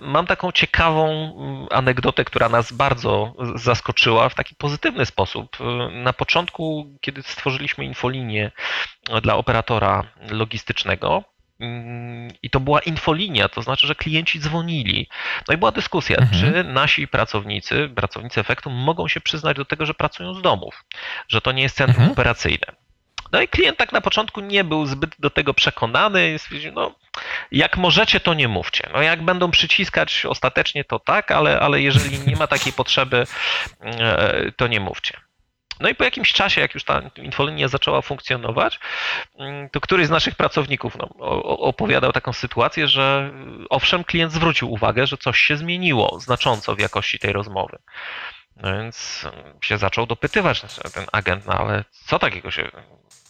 mam taką ciekawą mm, anegdotę, która nas bardzo zaskoczyła w taki pozytywny sposób. Na początku, kiedy stworzyliśmy infolinię dla operatora logistycznego, mm, i to była infolinia, to znaczy, że klienci dzwonili. No i była dyskusja, mhm. czy nasi pracownicy, pracownicy efektu mogą się przyznać do tego, że pracują z domów, że to nie jest centrum mhm. operacyjne. No i klient tak na początku nie był zbyt do tego przekonany. Stwierdził, no jak możecie, to nie mówcie. No jak będą przyciskać ostatecznie, to tak, ale, ale jeżeli nie ma takiej potrzeby, e, to nie mówcie. No i po jakimś czasie, jak już ta infolinia zaczęła funkcjonować, mm, to któryś z naszych pracowników no, opowiadał taką sytuację, że owszem, klient zwrócił uwagę, że coś się zmieniło znacząco w jakości tej rozmowy. No więc się zaczął dopytywać ten agent, no ale co takiego się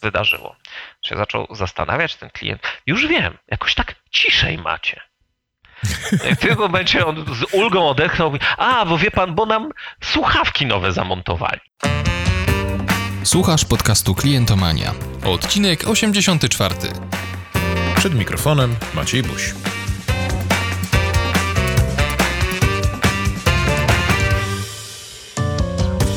wydarzyło? Się zaczął zastanawiać ten klient. Już wiem, jakoś tak ciszej macie. W tym momencie on z ulgą odetchnął. A, bo wie pan, bo nam słuchawki nowe zamontowali. Słuchasz podcastu Klientomania. Odcinek 84. Przed mikrofonem Maciej Buś.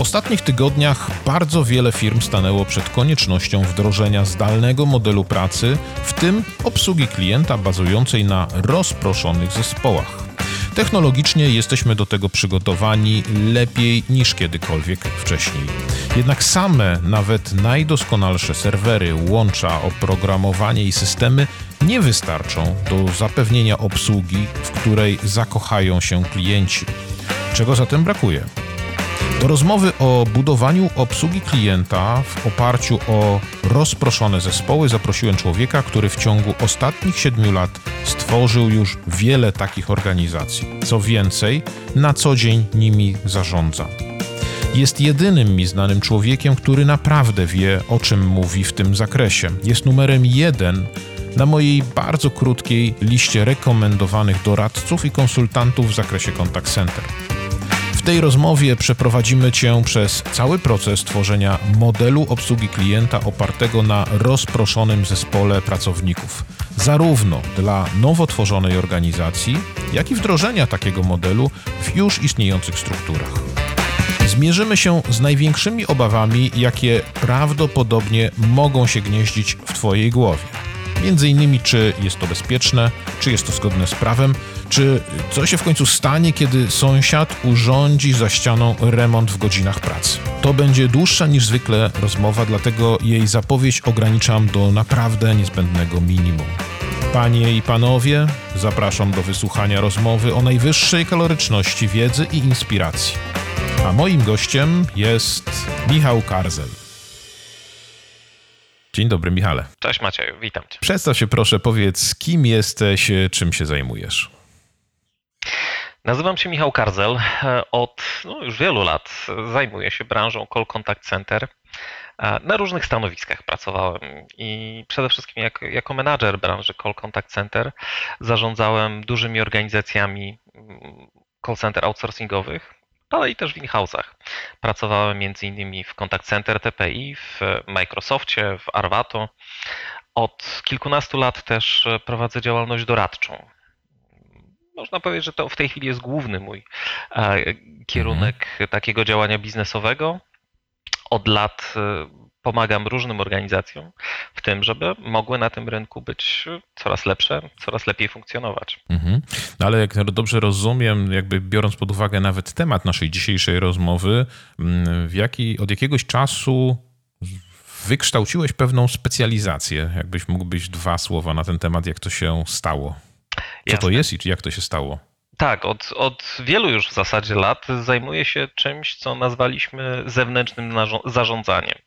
Ostatnich tygodniach bardzo wiele firm stanęło przed koniecznością wdrożenia zdalnego modelu pracy, w tym obsługi klienta bazującej na rozproszonych zespołach. Technologicznie jesteśmy do tego przygotowani lepiej niż kiedykolwiek wcześniej. Jednak same, nawet najdoskonalsze serwery, łącza, oprogramowanie i systemy nie wystarczą do zapewnienia obsługi, w której zakochają się klienci. Czego zatem brakuje? Do rozmowy o budowaniu obsługi klienta w oparciu o rozproszone zespoły zaprosiłem człowieka, który w ciągu ostatnich siedmiu lat stworzył już wiele takich organizacji. Co więcej, na co dzień nimi zarządza. Jest jedynym mi znanym człowiekiem, który naprawdę wie, o czym mówi w tym zakresie. Jest numerem jeden na mojej bardzo krótkiej liście rekomendowanych doradców i konsultantów w zakresie contact center. W tej rozmowie przeprowadzimy Cię przez cały proces tworzenia modelu obsługi klienta opartego na rozproszonym zespole pracowników, zarówno dla nowo tworzonej organizacji, jak i wdrożenia takiego modelu w już istniejących strukturach. Zmierzymy się z największymi obawami, jakie prawdopodobnie mogą się gnieździć w Twojej głowie. Między innymi, czy jest to bezpieczne, czy jest to zgodne z prawem, czy co się w końcu stanie, kiedy sąsiad urządzi za ścianą remont w godzinach pracy? To będzie dłuższa niż zwykle rozmowa, dlatego jej zapowiedź ograniczam do naprawdę niezbędnego minimum. Panie i panowie, zapraszam do wysłuchania rozmowy o najwyższej kaloryczności wiedzy i inspiracji. A moim gościem jest Michał Karzel. Dzień dobry, Michale. Cześć Macieju, witam cię. Przedstaw się proszę, powiedz, kim jesteś, czym się zajmujesz. Nazywam się Michał Karzel. Od no, już wielu lat zajmuję się branżą Call Contact Center. Na różnych stanowiskach pracowałem i przede wszystkim jako, jako menadżer branży Call Contact Center zarządzałem dużymi organizacjami mm, call center outsourcingowych, ale i też w in-house'ach. Pracowałem m.in. w Contact Center TPI, w Microsoftie, w Arvato. Od kilkunastu lat też prowadzę działalność doradczą można powiedzieć, że to w tej chwili jest główny mój e, kierunek mhm. takiego działania biznesowego. Od lat e, pomagam różnym organizacjom w tym, żeby mogły na tym rynku być coraz lepsze, coraz lepiej funkcjonować. Mhm. No ale jak dobrze rozumiem, jakby biorąc pod uwagę nawet temat naszej dzisiejszej rozmowy, w jaki, od jakiegoś czasu wykształciłeś pewną specjalizację. Jakbyś mógł być dwa słowa na ten temat, jak to się stało. Co to jest i jak to się stało? Tak, od, od wielu już w zasadzie lat zajmuję się czymś, co nazwaliśmy zewnętrznym zarządzaniem.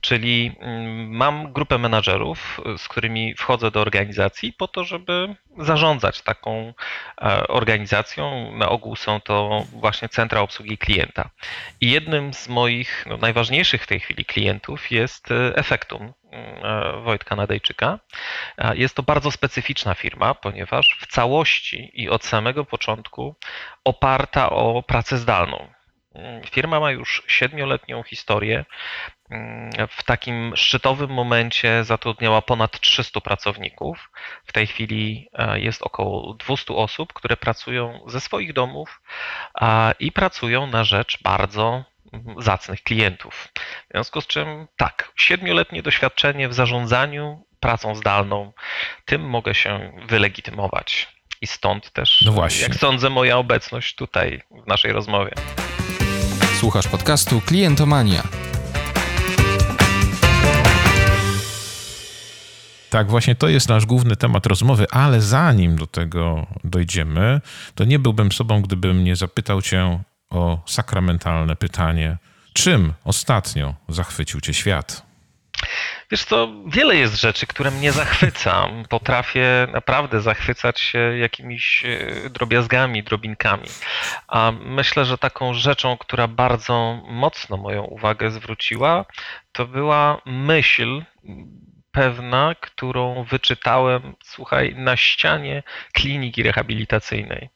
Czyli mm, mam grupę menadżerów, z którymi wchodzę do organizacji po to, żeby zarządzać taką e, organizacją. Na ogół są to właśnie centra obsługi klienta. I jednym z moich no, najważniejszych w tej chwili klientów jest e, Efektum, Wojtka Nadejczyka. E, jest to bardzo specyficzna firma, ponieważ w całości i od samego początku oparta o pracę zdalną. Firma ma już siedmioletnią historię mm, w takim szczytowym momencie zatrudniała ponad 300 pracowników. W tej chwili e, jest około 200 osób, które pracują ze swoich domów i pracują na rzecz bardzo mm, zacnych klientów. W związku z czym tak, siedmioletnie doświadczenie w zarządzaniu pracą zdalną, tym mogę się wylegitymować. I stąd też, no jak sądzę, moja obecność tutaj w naszej rozmowie. Słuchasz podcastu Klientomania. Tak, właśnie to jest nasz główny temat rozmowy, ale zanim do tego dojdziemy, to nie byłbym sobą, gdybym nie zapytał Cię o sakramentalne pytanie: czym ostatnio zachwycił Cię świat? Wiesz co, wiele jest rzeczy, które mnie zachwyca. Potrafię naprawdę zachwycać się jakimiś e, drobiazgami, drobinkami. A myślę, że taką rzeczą, która bardzo mocno moją uwagę zwróciła, to była myśl pewna, którą wyczytałem, słuchaj, na ścianie kliniki rehabilitacyjnej,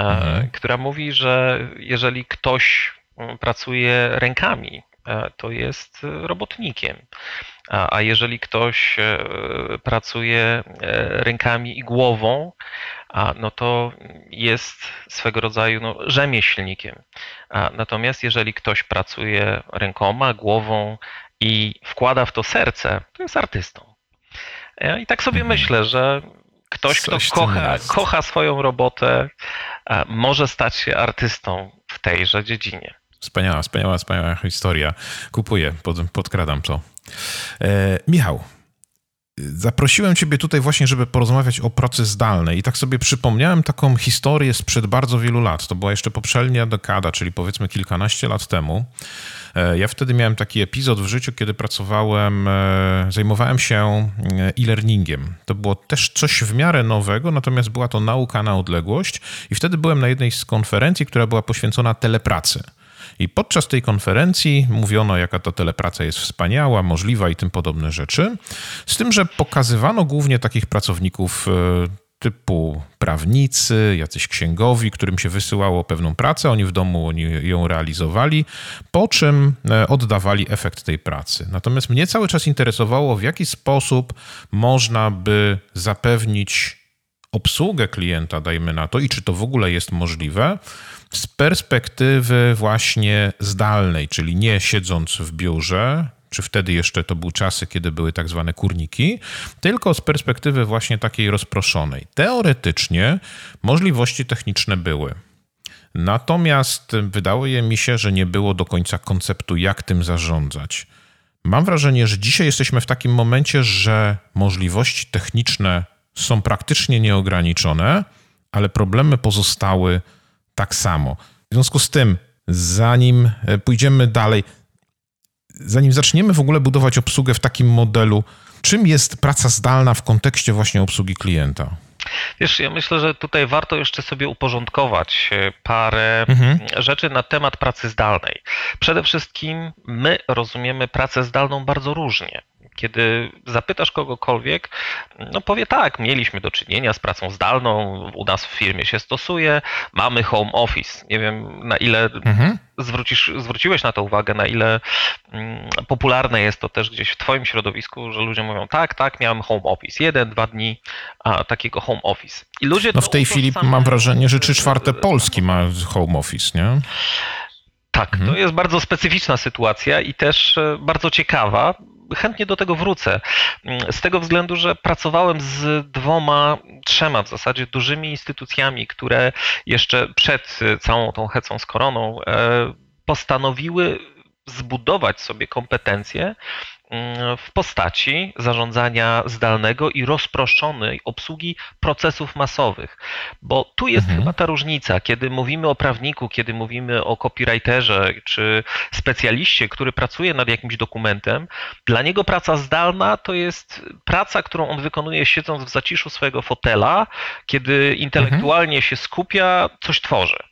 mhm. która mówi, że jeżeli ktoś pracuje rękami, e, to jest robotnikiem. A jeżeli ktoś e, pracuje e, rękami i głową, no to jest swego rodzaju no, rzemieślnikiem. Natomiast jeżeli ktoś pracuje rękoma, głową i wkłada w to serce, to jest artystą. I tak sobie mhm. myślę, że ktoś, kto kocha, kocha swoją robotę, może stać się artystą w tejże dziedzinie. Wspaniała, wspaniała, wspaniała historia. Kupuję, pod, podkradam to. E, Michał, zaprosiłem Ciebie tutaj właśnie, żeby porozmawiać o pracy zdalnej i tak sobie przypomniałem taką historię sprzed bardzo wielu lat. To była jeszcze poprzednia dekada, czyli powiedzmy kilkanaście lat temu. E, ja wtedy miałem taki epizod w życiu, kiedy pracowałem, e, zajmowałem się e, e-learningiem. To było też coś w miarę nowego, natomiast była to nauka na odległość i wtedy byłem na jednej z konferencji, która była poświęcona telepracy. I podczas tej konferencji mówiono, jaka ta telepraca jest wspaniała, możliwa i tym podobne rzeczy. Z tym, że pokazywano głównie takich pracowników e, typu prawnicy, jacyś księgowi, którym się wysyłało pewną pracę, oni w domu oni ją realizowali, po czym e, oddawali efekt tej pracy. Natomiast mnie cały czas interesowało, w jaki sposób można by zapewnić obsługę klienta, dajmy na to, i czy to w ogóle jest możliwe, z perspektywy właśnie zdalnej, czyli nie siedząc w biurze, czy wtedy jeszcze to były czasy, kiedy były tak zwane kurniki, tylko z perspektywy właśnie takiej rozproszonej. Teoretycznie możliwości techniczne były. Natomiast wydaje mi się, że nie było do końca konceptu, jak tym zarządzać. Mam wrażenie, że dzisiaj jesteśmy w takim momencie, że możliwości techniczne są praktycznie nieograniczone, ale problemy pozostały tak samo. W związku z tym, zanim e, pójdziemy dalej, zanim zaczniemy w ogóle budować obsługę w takim modelu, czym jest praca zdalna w kontekście właśnie obsługi klienta? Wiesz, ja myślę, że tutaj warto jeszcze sobie uporządkować e, parę mhm. rzeczy na temat pracy zdalnej. Przede wszystkim my rozumiemy pracę zdalną bardzo różnie. Kiedy zapytasz kogokolwiek, no powie tak, mieliśmy do czynienia z pracą zdalną, u nas w firmie się stosuje, mamy home office. Nie wiem na ile mhm. zwrócisz, zwróciłeś na to uwagę, na ile mm, popularne jest to też gdzieś w Twoim środowisku, że ludzie mówią tak, tak, miałem home office, jeden, dwa dni a, takiego home office. I ludzie no w tej chwili same... mam wrażenie, że trzy czwarte Polski ma home office, nie? Tak, mhm. to jest bardzo specyficzna sytuacja i też e, bardzo ciekawa, chętnie do tego wrócę. Z tego względu, że pracowałem z dwoma, trzema w zasadzie dużymi instytucjami, które jeszcze przed całą tą hecą z koroną e, postanowiły zbudować sobie kompetencje w postaci zarządzania zdalnego i rozproszonej obsługi procesów masowych. Bo tu jest mhm. chyba ta różnica, kiedy mówimy o prawniku, kiedy mówimy o copywriterze czy specjaliście, który pracuje nad jakimś dokumentem, dla niego praca zdalna to jest praca, którą on wykonuje siedząc w zaciszu swojego fotela, kiedy intelektualnie mhm. się skupia, coś tworzy.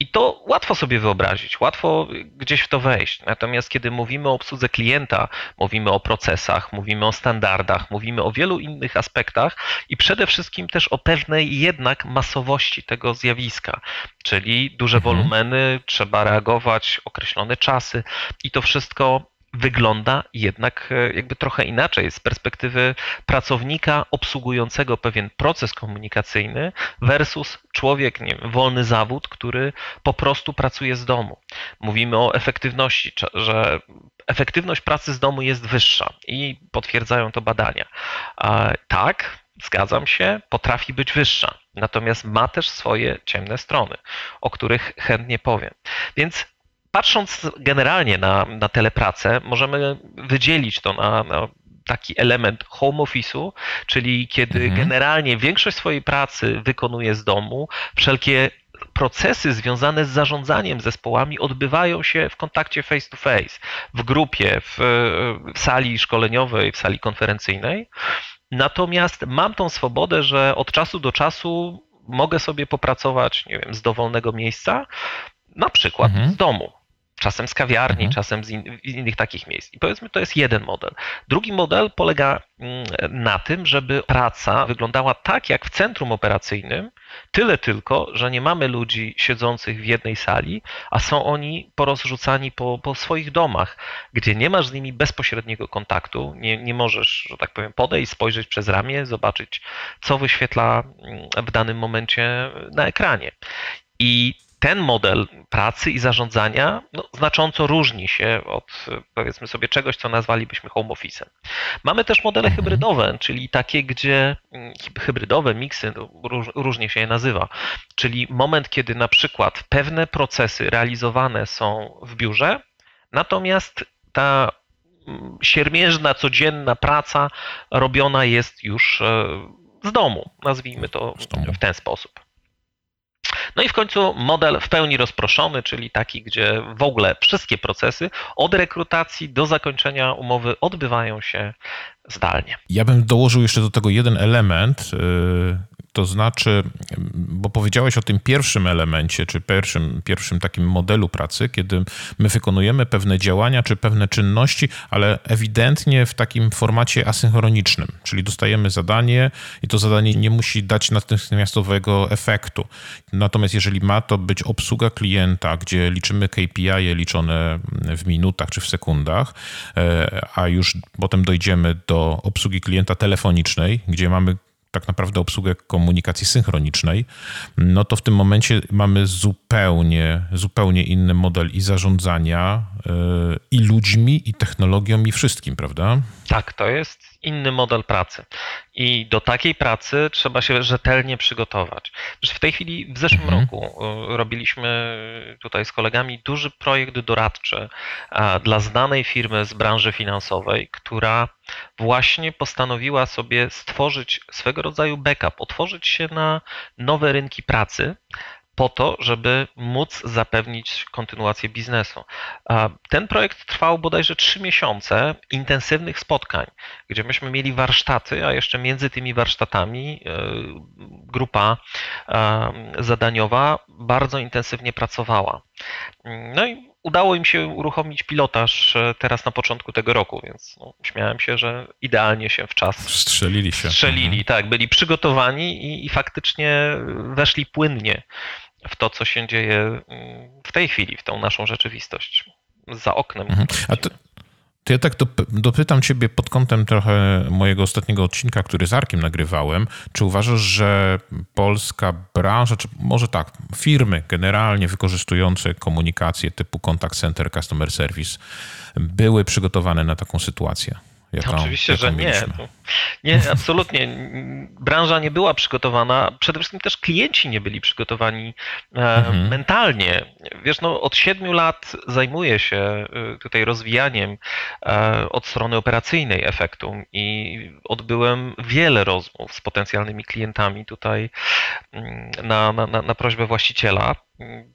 I to łatwo sobie wyobrazić, łatwo gdzieś w to wejść. Natomiast kiedy mówimy o obsłudze klienta, mówimy o procesach, mówimy o standardach, mówimy o wielu innych aspektach i przede wszystkim też o pewnej jednak masowości tego zjawiska, czyli duże mhm. wolumeny, trzeba reagować, określone czasy i to wszystko wygląda jednak e, jakby trochę inaczej z perspektywy pracownika obsługującego pewien proces komunikacyjny versus człowiek, nie wiem, wolny zawód, który po prostu pracuje z domu. Mówimy o efektywności, że efektywność pracy z domu jest wyższa i potwierdzają to badania. Tak, zgadzam się, potrafi być wyższa. Natomiast ma też swoje ciemne strony, o których chętnie powiem. Więc patrząc generalnie na, na telepracę, możemy wydzielić to na, na taki element home office'u, czyli kiedy mhm. generalnie większość swojej pracy wykonuje z domu, wszelkie procesy związane z zarządzaniem zespołami odbywają się w kontakcie face to face, w grupie, w, w sali szkoleniowej, w sali konferencyjnej. Natomiast mam tą swobodę, że od czasu do czasu mogę sobie popracować, nie wiem, z dowolnego miejsca, na przykład mhm. z domu czasem z kawiarni, mhm. czasem z, in, z, innych takich miejsc. I powiedzmy, to jest jeden model. Drugi model polega mm, na tym, żeby praca wyglądała tak jak w centrum operacyjnym, tyle tylko, że nie mamy ludzi siedzących w jednej sali, a są oni porozrzucani po, po swoich domach, gdzie nie masz z nimi bezpośredniego kontaktu, nie, nie możesz, że tak powiem, podejść, spojrzeć przez ramię, zobaczyć, co wyświetla mm, w danym momencie na ekranie. I ten model pracy i zarządzania no, znacząco różni się od powiedzmy sobie czegoś, co nazwalibyśmy home office'em. Mamy też modele mhm. hybrydowe, czyli takie, gdzie mm, hybrydowe miksy, no, róż, różnie się je nazywa, czyli moment, kiedy na przykład pewne procesy realizowane są w biurze, natomiast ta mm, siermiężna, codzienna praca robiona jest już e, z domu, nazwijmy to w ten sposób. No i w końcu model w pełni rozproszony, czyli taki, gdzie w ogóle wszystkie procesy od rekrutacji do zakończenia umowy odbywają się zdalnie. Ja bym dołożył jeszcze do tego jeden element, y, to znaczy, bo powiedziałeś o tym pierwszym elemencie, czy pierwszym, pierwszym takim modelu pracy, kiedy my wykonujemy pewne działania, czy pewne czynności, ale ewidentnie w takim formacie asynchronicznym, czyli dostajemy zadanie i to zadanie nie musi dać natychmiastowego efektu. Natomiast jeżeli ma to być obsługa klienta, gdzie liczymy KPI liczone w minutach czy w sekundach, e, a już potem dojdziemy do obsługi klienta telefonicznej, gdzie mamy tak naprawdę obsługę komunikacji synchronicznej, no to w tym momencie mamy zupełnie, zupełnie inny model i zarządzania, yy, i ludźmi, i technologią, i wszystkim, prawda? Tak, to jest inny model pracy. I do takiej pracy trzeba się rzetelnie przygotować. W tej chwili, w zeszłym mhm. roku, y, robiliśmy tutaj z kolegami duży projekt doradczy dla znanej firmy z branży finansowej, która właśnie postanowiła sobie stworzyć swego rodzaju backup, otworzyć się na nowe rynki pracy po to, żeby móc zapewnić kontynuację biznesu. Ten projekt trwał bodajże trzy miesiące intensywnych spotkań, gdzie myśmy mieli warsztaty, a jeszcze między tymi warsztatami e, grupa e, zadaniowa bardzo intensywnie pracowała. No i udało im się uruchomić pilotaż e, teraz na początku tego roku, więc no, śmiałem się, że idealnie się w czas strzelili się. Strzelili, mhm. tak, byli przygotowani i, i faktycznie weszli płynnie w to, co się dzieje mm, w tej chwili, w tą naszą rzeczywistość za oknem. Mhm. A to, to ja tak dopytam Ciebie pod kątem trochę mojego ostatniego odcinka, który z Arkiem nagrywałem. Czy uważasz, że polska branża, czy może tak, firmy generalnie wykorzystujące komunikację typu contact center, customer service były przygotowane na taką sytuację? Jaką, Oczywiście, jaką że nie. Nie, absolutnie. Branża nie była przygotowana. Przede wszystkim też klienci nie byli przygotowani e, mhm. mentalnie. Wiesz, no, od siedmiu lat zajmuję się e, tutaj rozwijaniem e, od strony operacyjnej efektu i odbyłem wiele rozmów z potencjalnymi klientami tutaj mm, na, na, na prośbę właściciela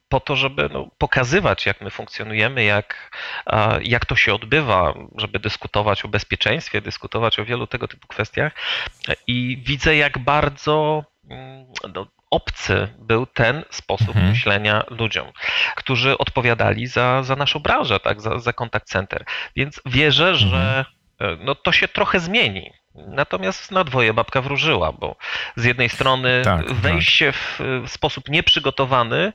po to, żeby no, pokazywać, jak my funkcjonujemy, jak, jak to się odbywa, żeby dyskutować o bezpieczeństwie, dyskutować o wielu tego typu kwestiach. I widzę, jak bardzo mm, no, obcy był ten sposób mhm. myślenia ludziom, którzy odpowiadali za, za naszą branżę, tak, za, za contact center. Więc wierzę, mhm. że no, to się trochę zmieni. Natomiast na dwoje babka wróżyła, bo z jednej strony tak, tak. wejście tak. w sposób nieprzygotowany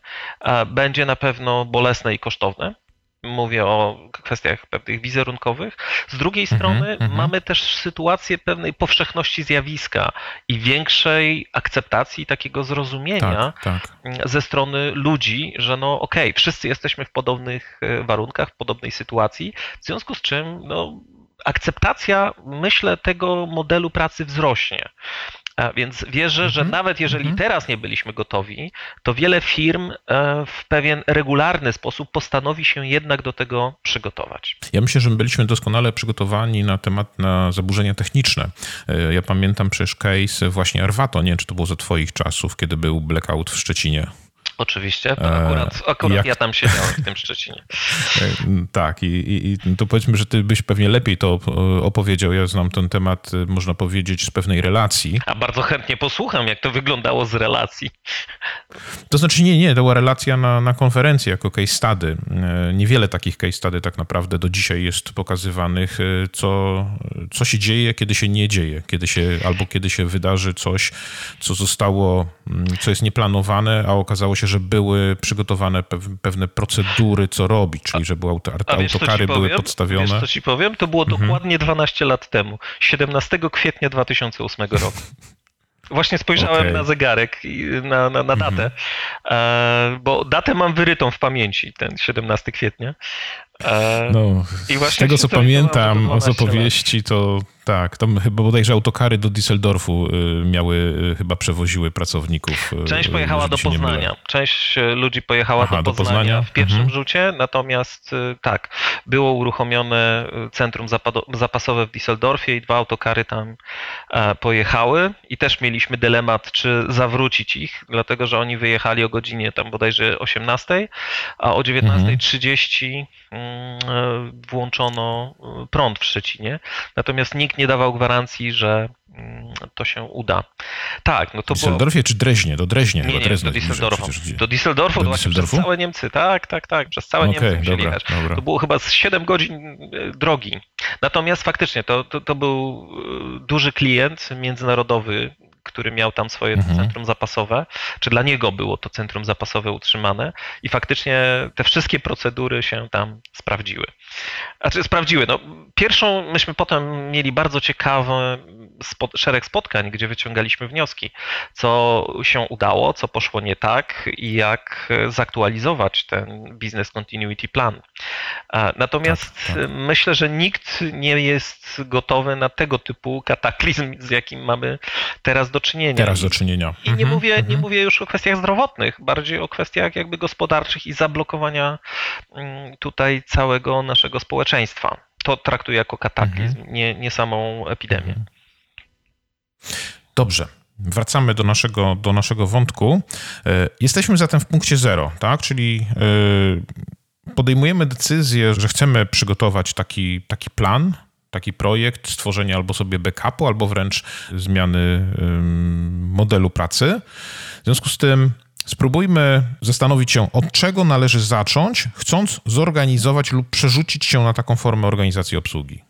będzie na pewno bolesne i kosztowne, Mówię o kwestiach pewnych wizerunkowych. Z drugiej mhm, strony mm -hmm. mamy też sytuację pewnej powszechności zjawiska i większej akceptacji takiego zrozumienia tak, tak. ze strony ludzi, że no okej, okay, wszyscy jesteśmy w podobnych e, warunkach, w podobnej sytuacji, w związku z czym no, akceptacja, myślę, tego modelu pracy wzrośnie. Więc wierzę, że mhm. nawet jeżeli mhm. teraz nie byliśmy gotowi, to wiele firm e, w pewien regularny sposób postanowi się jednak do tego przygotować. Ja myślę, że byliśmy doskonale przygotowani na temat na zaburzenia techniczne. E, ja pamiętam przecież case właśnie Arvato, nie wiem, czy to było za twoich czasów, kiedy był blackout w Szczecinie. Oczywiście, to akurat, akurat Jak... ja tam siedziałem w tym Szczecinie. tak, i, i, i to powiedzmy, że ty byś pewnie lepiej to opowiedział. Ja znam ten temat, można powiedzieć, z pewnej relacji. A bardzo chętnie posłucham, jak to wyglądało z relacji. To znaczy nie, nie, to była relacja na, na konferencji jako case study. E, niewiele takich case study tak naprawdę do dzisiaj jest pokazywanych, e, co, co się dzieje, kiedy się nie dzieje, kiedy się, albo kiedy się wydarzy coś, co zostało, co jest nieplanowane, a okazało się, że były przygotowane pewne procedury, co robić, czyli że były autokary były powiem? podstawione. Wiesz, co ci powiem? To było mhm. dokładnie 12 lat temu, 17 kwietnia 2008 roku. Właśnie spojrzałem okay. na zegarek, na, na, na datę, mhm. bo datę mam wyrytą w pamięci, ten 17 kwietnia. No, z tego co pamiętam z opowieści, to tak, tam chyba bodajże autokary do Düsseldorfu y, miały, y, chyba przewoziły pracowników. Y, Część pojechała do Poznania. Część ludzi pojechała Aha, do, Poznania do, Poznania w pierwszym mhm. rzucie, natomiast tak, było uruchomione centrum zapasowe w Düsseldorfie i dwa autokary tam e, pojechały i też mieliśmy dylemat, czy zawrócić ich, dlatego że oni wyjechali o godzinie tam bodajże 18, a o 19.30 mhm. E, włączono prąd w Szczecinie, natomiast nikt nie dawał gwarancji, że mm, to się uda. Tak, no to Düsseldorfie było... czy Dreźnie? Do Dreźnie nie, nie, do Düsseldorfu. Do Düsseldorfu, do właśnie przez całe Niemcy, tak, tak, tak, przez całe okay, Niemcy musieli dobra, dobra. To było chyba z 7 godzin e, drogi. Natomiast faktycznie to, to, to był duży klient międzynarodowy, który miał tam swoje mhm. centrum zapasowe, czy dla niego było to centrum zapasowe utrzymane i faktycznie te wszystkie procedury się tam sprawdziły. Znaczy sprawdziły. No, pierwszą myśmy potem mieli bardzo ciekawy spod, szereg spotkań, gdzie wyciągaliśmy wnioski, co się udało, co poszło nie tak i jak zaktualizować ten business continuity plan. Natomiast tak, tak. myślę, że nikt nie jest gotowy na tego typu kataklizm, z jakim mamy teraz do czynienia. Teraz do czynienia. I nie, mhm, mówię, nie mhm. mówię już o kwestiach zdrowotnych, bardziej o kwestiach jakby gospodarczych i zablokowania mm, tutaj całego naszego społeczeństwa. To traktuję jako kataklizm, mhm. nie, nie samą epidemię. Dobrze. Wracamy do naszego, do naszego wątku. E, jesteśmy zatem w punkcie zero, tak? Czyli e, podejmujemy decyzję, że chcemy przygotować taki, taki plan, taki projekt stworzenia albo sobie backupu, albo wręcz zmiany modelu pracy. W związku z tym spróbujmy zastanowić się, od czego należy zacząć, chcąc zorganizować lub przerzucić się na taką formę organizacji obsługi.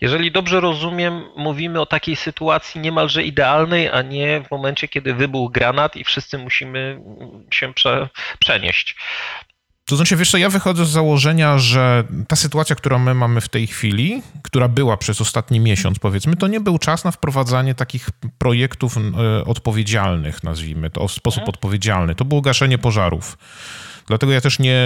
Jeżeli dobrze rozumiem, mówimy o takiej sytuacji niemalże idealnej, a nie w momencie, kiedy wybuchł granat i wszyscy musimy się prze, przenieść. To znaczy, wiesz co, ja wychodzę z założenia, że ta sytuacja, którą my mamy w tej chwili, która była przez ostatni miesiąc, powiedzmy, to nie był czas na wprowadzanie takich projektów e, odpowiedzialnych, nazwijmy to, w sposób mhm. odpowiedzialny. To było gaszenie pożarów. Dlatego ja też nie,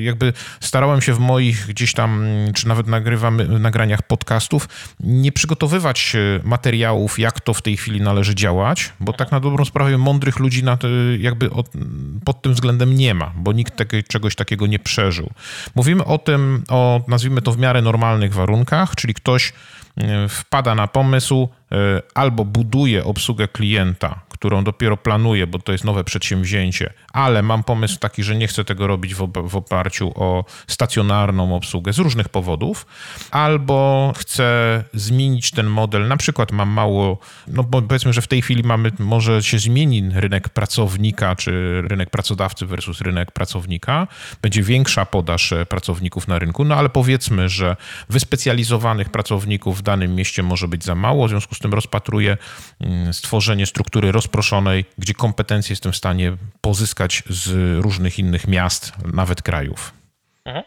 jakby starałem się w moich gdzieś tam, czy nawet nagrywam, nagraniach podcastów, nie przygotowywać materiałów, jak to w tej chwili należy działać, bo tak na dobrą sprawę mądrych ludzi na to, jakby od, pod tym względem nie ma, bo nikt tego, czegoś takiego nie przeżył. Mówimy o tym, o nazwijmy to w miarę normalnych warunkach, czyli ktoś e, wpada na pomysł, e, albo buduje obsługę klienta, którą dopiero planuję, bo to jest nowe przedsięwzięcie, ale mam pomysł taki, że nie chcę tego robić w, oparciu o stacjonarną obsługę z różnych powodów, albo chcę zmienić ten model, na przykład mam mało, no bo powiedzmy, że w tej chwili mamy, może się zmieni rynek pracownika, czy rynek pracodawcy versus rynek pracownika, będzie większa podaż pracowników na rynku, no ale powiedzmy, że wyspecjalizowanych pracowników w danym mieście może być za mało, w związku z tym rozpatruję mm, stworzenie struktury roz rozproszonej, gdzie kompetencje jestem w stanie pozyskać z różnych innych miast, nawet krajów. Mhm.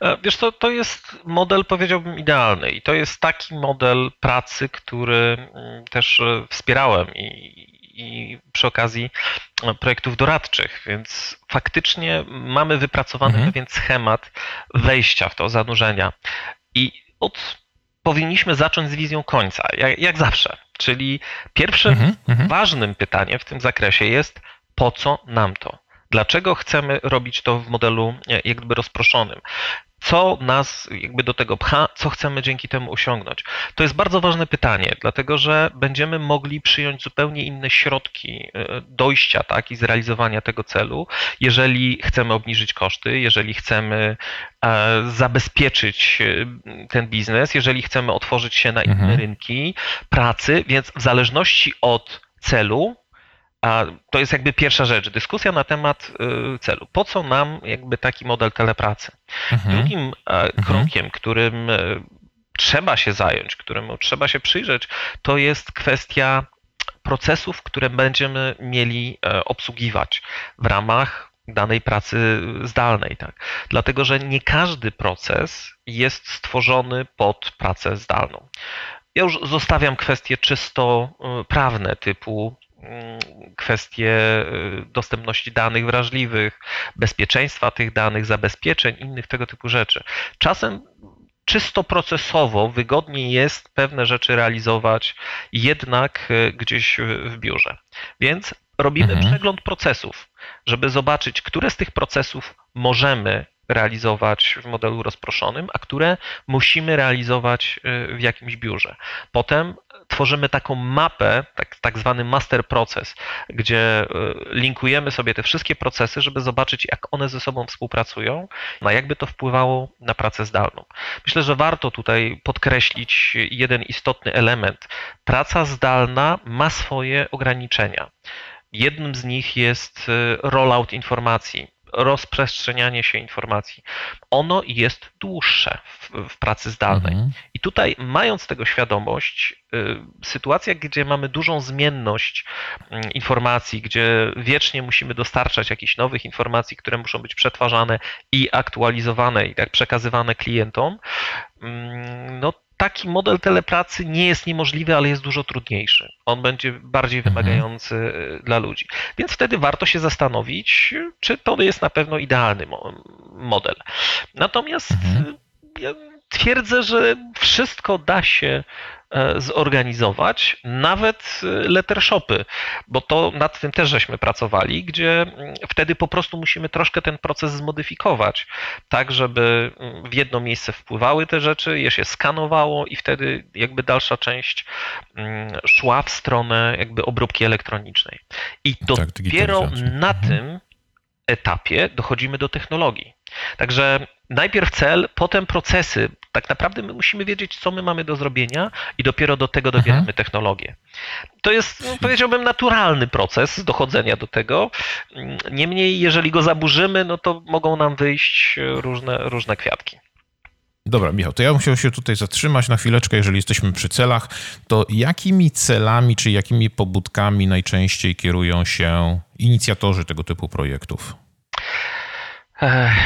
E, wiesz co, to jest model powiedziałbym idealny i to jest taki model pracy, który mm, też e, wspierałem i, i przy okazji e, projektów doradczych, więc faktycznie mamy wypracowany mhm. pewien schemat wejścia w to, zanurzenia. I od powinniśmy zacząć z wizją końca, jak, jak zawsze. Czyli pierwszym mhm, mhm. ważnym pytaniem w tym zakresie jest, po co nam to? Dlaczego chcemy robić to w modelu e, jakby rozproszonym? Co nas jakby do tego pcha, co chcemy dzięki temu osiągnąć. To jest bardzo ważne pytanie, dlatego że będziemy mogli przyjąć zupełnie inne środki e, dojścia tak, i zrealizowania tego celu, jeżeli chcemy obniżyć koszty, jeżeli chcemy e, zabezpieczyć ten biznes, jeżeli chcemy otworzyć się na inne mhm. rynki pracy, więc w zależności od celu a to jest jakby pierwsza rzecz, dyskusja na temat y, celu. Po co nam jakby taki model telepracy? Mhm. Drugim e, mhm. krokiem, którym e, trzeba się zająć, któremu trzeba się przyjrzeć, to jest kwestia procesów, które będziemy mieli e, obsługiwać w ramach danej pracy zdalnej. Tak? Dlatego, że nie każdy proces jest stworzony pod pracę zdalną. Ja już zostawiam kwestie czysto prawne, typu kwestie y, dostępności danych wrażliwych, bezpieczeństwa tych danych, zabezpieczeń, innych tego typu rzeczy. Czasem czysto procesowo wygodniej jest pewne rzeczy realizować jednak y, gdzieś w biurze. Więc robimy mhm. przegląd procesów, żeby zobaczyć, które z tych procesów możemy realizować w modelu rozproszonym, a które musimy realizować y, w jakimś biurze. Potem tworzymy taką mapę, tak, tak zwany master proces, gdzie y, linkujemy sobie te wszystkie procesy, żeby zobaczyć, jak one ze sobą współpracują, a jakby to wpływało na pracę zdalną. Myślę, że warto tutaj podkreślić jeden istotny element. Praca zdalna ma swoje ograniczenia. Jednym z nich jest y, rollout informacji rozprzestrzenianie się informacji. Ono jest dłuższe w, w pracy zdalnej. Mhm. I tutaj, mając tego świadomość, y, sytuacja, gdzie mamy dużą zmienność y, informacji, gdzie wiecznie musimy dostarczać jakichś nowych informacji, które muszą być przetwarzane i aktualizowane i tak przekazywane klientom, y, no taki model telepracy nie jest niemożliwy, ale jest dużo trudniejszy. On będzie bardziej mhm. wymagający mhm. dla ludzi. Więc wtedy warto się zastanowić, czy to jest na pewno idealny model. Natomiast mhm. ja twierdzę, że wszystko da się E, zorganizować, nawet e, lettershopy, bo to nad tym też żeśmy pracowali, gdzie wtedy po prostu musimy troszkę ten proces zmodyfikować, tak żeby w jedno miejsce wpływały te rzeczy, je się skanowało i wtedy jakby dalsza część szła w stronę jakby obróbki elektronicznej. I tak, dopiero na mhm. tym etapie dochodzimy do technologii. Także najpierw cel, potem procesy. Tak naprawdę my musimy wiedzieć, co my mamy do zrobienia i dopiero do tego dobieramy mhm. technologię. To jest, no, powiedziałbym, naturalny proces dochodzenia do tego. Niemniej, jeżeli go zaburzymy, no to mogą nam wyjść różne, różne kwiatki. Dobra, Michał, to ja musiał się tutaj zatrzymać na chwileczkę, jeżeli jesteśmy przy celach. To jakimi celami czy jakimi pobudkami najczęściej kierują się inicjatorzy tego typu projektów?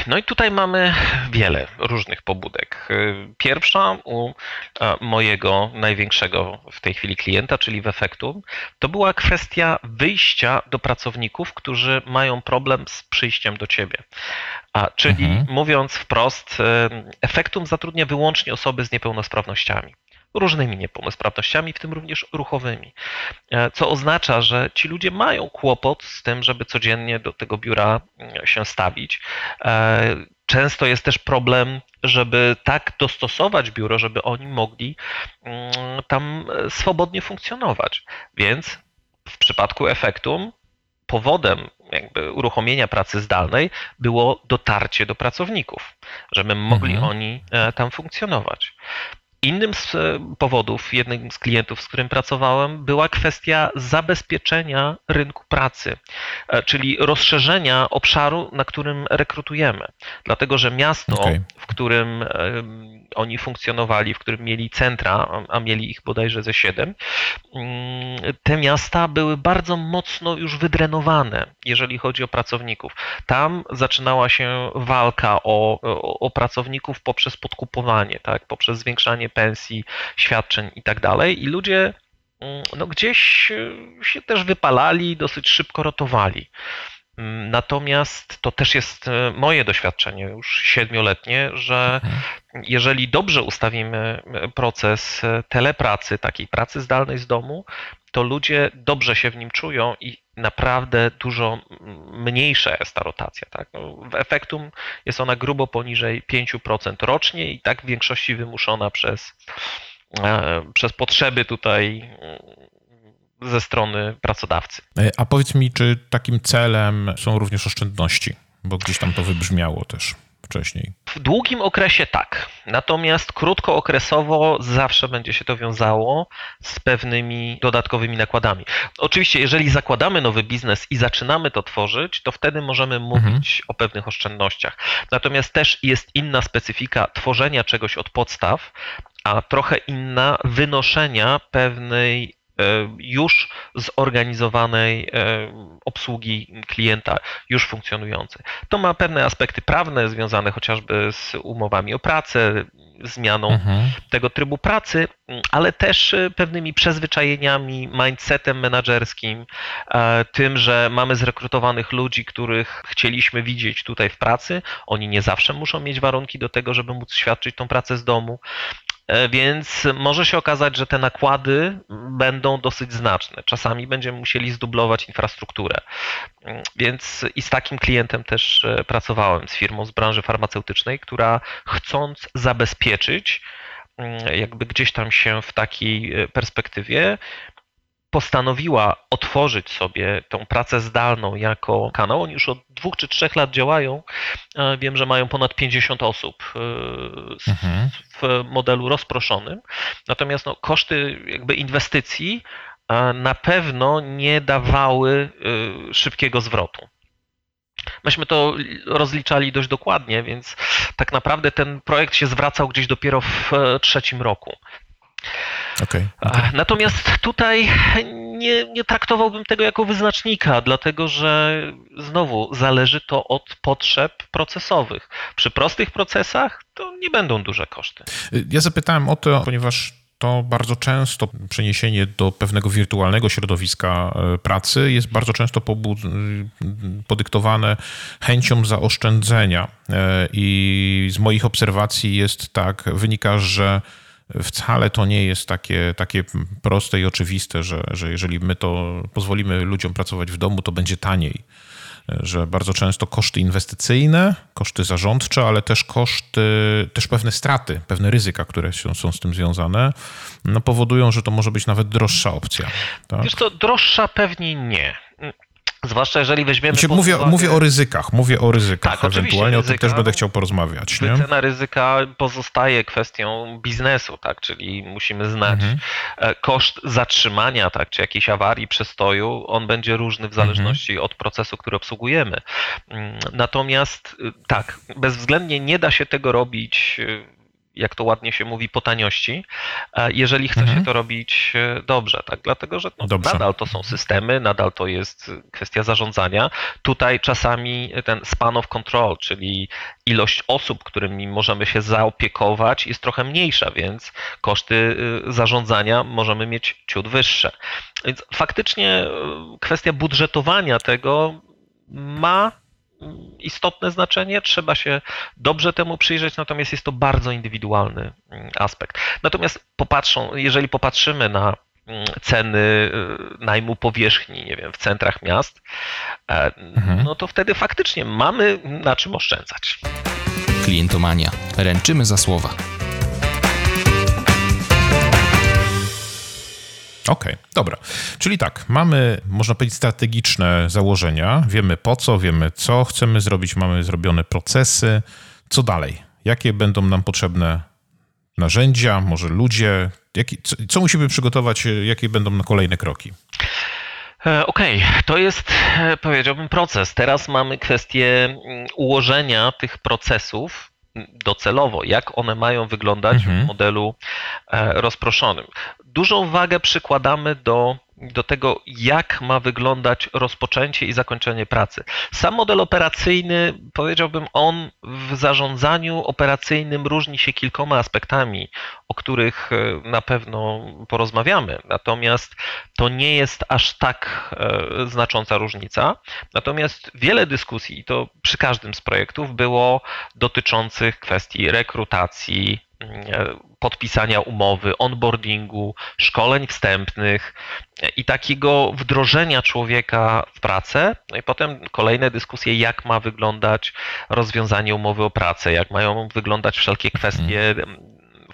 No i tutaj mamy wiele różnych pobudek. Pierwsza u e, mojego największego w tej chwili klienta, czyli w efektu, to była kwestia wyjścia do pracowników, którzy mają problem z przyjściem do ciebie. A, czyli mhm. mówiąc wprost, e, efektum zatrudnia wyłącznie osoby z niepełnosprawnościami różnymi niepełnosprawnościami, w tym również ruchowymi. E, co oznacza, że ci ludzie mają kłopot z tym, żeby codziennie do tego biura mm, się stawić. E, często jest też problem, żeby tak dostosować biuro, żeby oni mogli mm, tam e, swobodnie funkcjonować. Więc w przypadku efektum powodem jakby uruchomienia pracy zdalnej było dotarcie do pracowników, żeby mogli mhm. oni tam funkcjonować. Innym z e, powodów, jednym z klientów, z którym pracowałem, była kwestia zabezpieczenia rynku pracy, e, czyli rozszerzenia obszaru, na którym rekrutujemy. Dlatego, że miasto, okay. w którym oni funkcjonowali, w którym mieli centra, a mieli ich bodajże ze siedem, mm, te miasta były bardzo mocno już wydrenowane, jeżeli chodzi o pracowników. Tam zaczynała się walka o, o, o pracowników poprzez podkupowanie, tak, poprzez zwiększanie pensji, świadczeń i tak dalej. I ludzie mm, no, gdzieś e, się też wypalali, dosyć szybko rotowali. Mm, natomiast to też jest e, moje doświadczenie już siedmioletnie, że mhm. jeżeli dobrze ustawimy e, proces telepracy, takiej pracy zdalnej z domu, to ludzie dobrze się w nim czują i naprawdę dużo mniejsza jest ta rotacja. Tak? No, w efektum jest ona grubo poniżej 5% rocznie i tak w większości wymuszona przez, e, przez potrzeby tutaj mm, ze strony pracodawcy. E, a powiedz mi, czy takim celem są również oszczędności? Bo gdzieś tam to wybrzmiało też wcześniej. W długim okresie tak, natomiast krótkookresowo zawsze będzie się to wiązało z pewnymi dodatkowymi nakładami. Oczywiście, jeżeli zakładamy nowy biznes i zaczynamy to tworzyć, to wtedy możemy mówić mhm. o pewnych oszczędnościach. Natomiast też jest inna specyfika tworzenia czegoś od podstaw, a trochę inna wynoszenia pewnej już zorganizowanej e, obsługi klienta, już funkcjonującej. To ma pewne aspekty prawne związane chociażby z umowami o pracę, zmianą mhm. tego trybu pracy, ale też e, pewnymi przyzwyczajeniami, mindsetem menedżerskim, tym, że mamy zrekrutowanych ludzi, których chcieliśmy widzieć tutaj w pracy. Oni nie zawsze muszą mieć warunki do tego, żeby móc świadczyć tą pracę z domu. E, więc może się okazać, że te nakłady będą dosyć znaczne. Czasami będziemy musieli zdublować infrastrukturę. Więc i z takim klientem też e, pracowałem, z firmą z branży farmaceutycznej, która chcąc zabezpieczyć, mm, jakby gdzieś tam się w takiej e, perspektywie postanowiła otworzyć sobie tą pracę zdalną jako kanał. Oni już od dwóch czy trzech lat działają. E, wiem, że mają ponad 50 osób e, mhm. w modelu rozproszonym. Natomiast no, koszty jakby inwestycji e, na pewno nie dawały szybkiego zwrotu. Myśmy to rozliczali dość dokładnie, więc tak naprawdę ten projekt się zwracał gdzieś dopiero w trzecim roku. Okay, okay. Natomiast tutaj nie, nie traktowałbym tego jako wyznacznika, dlatego że znowu zależy to od potrzeb procesowych. Przy prostych procesach to nie będą duże koszty. Ja zapytałem o to, ponieważ to bardzo często przeniesienie do pewnego wirtualnego środowiska e, pracy jest bardzo często podyktowane chęcią zaoszczędzenia. I z moich obserwacji jest tak, wynika, że wcale to nie jest takie, takie proste i oczywiste, że, że jeżeli my to pozwolimy ludziom pracować w domu, to będzie taniej. Że bardzo często koszty inwestycyjne, koszty zarządcze, ale też koszty, też pewne straty, pewne ryzyka, które są, są z tym związane, no powodują, że to może być nawet droższa opcja. Tak? Wiesz droższa pewnie nie. Zwłaszcza jeżeli weźmiemy. Znaczy, mówię, uwagę... mówię o ryzykach, mówię o ryzykach. Tak, ewentualnie ryzyka, o tym też będę chciał porozmawiać. Nie? Cena ryzyka pozostaje kwestią biznesu, tak? Czyli musimy znać mhm. E, koszt zatrzymania, tak? Czy jakiejś awarii, przestoju, on będzie różny w mhm. zależności mhm. od procesu, który obsługujemy. Mm, natomiast y, tak, bezwzględnie nie da się tego robić y, jak to ładnie się mówi, po taniości, e, jeżeli chce mhm. się to robić e, dobrze, tak? Dlatego, że no, nadal to są systemy, nadal to jest kwestia zarządzania. Tutaj czasami ten span of control, czyli ilość osób, którymi możemy się zaopiekować, jest trochę mniejsza, więc koszty y, zarządzania możemy mieć ciut wyższe. Więc faktycznie y, kwestia budżetowania tego ma istotne znaczenie, trzeba się dobrze temu przyjrzeć, natomiast jest to bardzo indywidualny mm, aspekt. Natomiast popatrzą, jeżeli popatrzymy na mm, ceny y, najmu powierzchni, nie wiem, w centrach miast, e, mhm. no to wtedy faktycznie mamy na czym oszczędzać. Klientomania. Ręczymy za słowa. Okej, okay, dobra. Czyli tak, mamy, można powiedzieć, strategiczne założenia. Wiemy po co, wiemy co chcemy zrobić, mamy zrobione procesy. Co dalej? Jakie będą nam potrzebne narzędzia, może ludzie? Jaki, co, co musimy przygotować, jakie będą kolejne kroki? E, okej, okay. to jest, e, powiedziałbym, proces. Teraz mamy kwestię mm, ułożenia tych procesów docelowo, jak one mają wyglądać mhm. w modelu e, rozproszonym. Dużą wagę przykładamy do do tego, jak ma wyglądać rozpoczęcie i zakończenie pracy. Sam model operacyjny, powiedziałbym, on w zarządzaniu operacyjnym różni się kilkoma aspektami, o których e, na pewno porozmawiamy. Natomiast to nie jest aż tak e, znacząca różnica. Natomiast wiele dyskusji, i to przy każdym z projektów, było dotyczących kwestii rekrutacji, E, podpisania umowy, onboardingu, szkoleń wstępnych i takiego wdrożenia człowieka w pracę. No i potem kolejne dyskusje, jak ma wyglądać rozwiązanie umowy o pracę, jak mają wyglądać wszelkie kwestie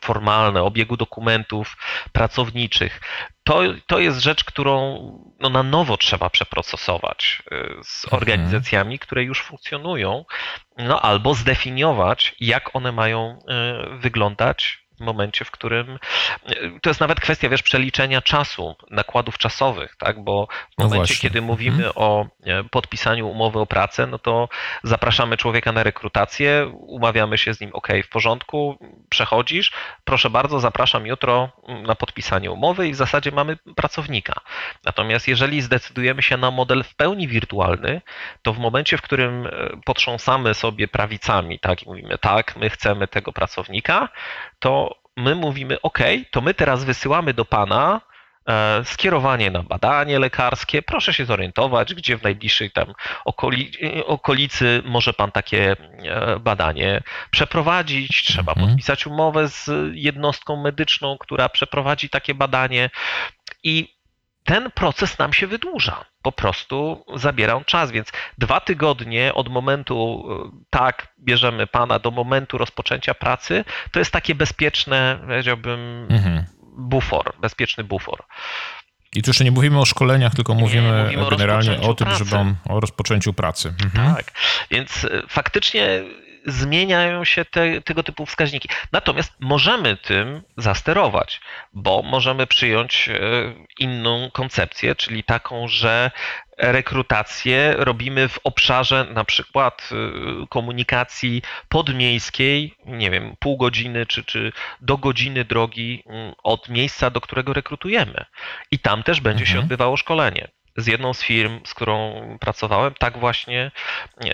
formalne, obiegu dokumentów pracowniczych. To, to jest rzecz, którą no, na nowo trzeba przeprocesować y, z mhm. organizacjami, które już funkcjonują, no, albo zdefiniować, jak one mają y, wyglądać momencie, w którym to jest nawet kwestia, wiesz, przeliczenia czasu, nakładów czasowych, tak? Bo w no momencie, kiedy mówimy mhm. o podpisaniu umowy o pracę, no to zapraszamy człowieka na rekrutację, umawiamy się z nim, ok, w porządku, przechodzisz, proszę bardzo, zapraszam jutro na podpisanie umowy i w zasadzie mamy pracownika. Natomiast jeżeli zdecydujemy się na model w pełni wirtualny, to w momencie, w którym e, potrząsamy sobie prawicami, tak, i mówimy, tak, my chcemy tego pracownika, to my mówimy, OK, to my teraz wysyłamy do Pana e, skierowanie na badanie lekarskie. Proszę się zorientować, gdzie w najbliższej tam okolicy może Pan takie e, badanie przeprowadzić. Trzeba mhm. podpisać umowę z jednostką medyczną, która przeprowadzi takie badanie. I ten proces nam się wydłuża. Po prostu zabiera on czas, więc dwa tygodnie od momentu, e, tak, bierzemy pana, do momentu rozpoczęcia pracy, to jest takie bezpieczne, powiedziałbym, mhm. bufor, bezpieczny bufor. I tu jeszcze nie mówimy o szkoleniach, tylko mówimy, mówimy generalnie o, o tym, pracy. żeby on, o rozpoczęciu pracy. Mhm. Tak, więc e, faktycznie zmieniają się te, tego typu wskaźniki. Natomiast możemy tym zasterować, bo możemy przyjąć e, inną koncepcję, czyli taką, że rekrutację robimy w obszarze na przykład e, komunikacji podmiejskiej, nie wiem, pół godziny czy, czy do godziny drogi mm, od miejsca, do którego rekrutujemy. I tam też będzie mhm. się odbywało szkolenie z jedną z firm, z którą pracowałem, tak właśnie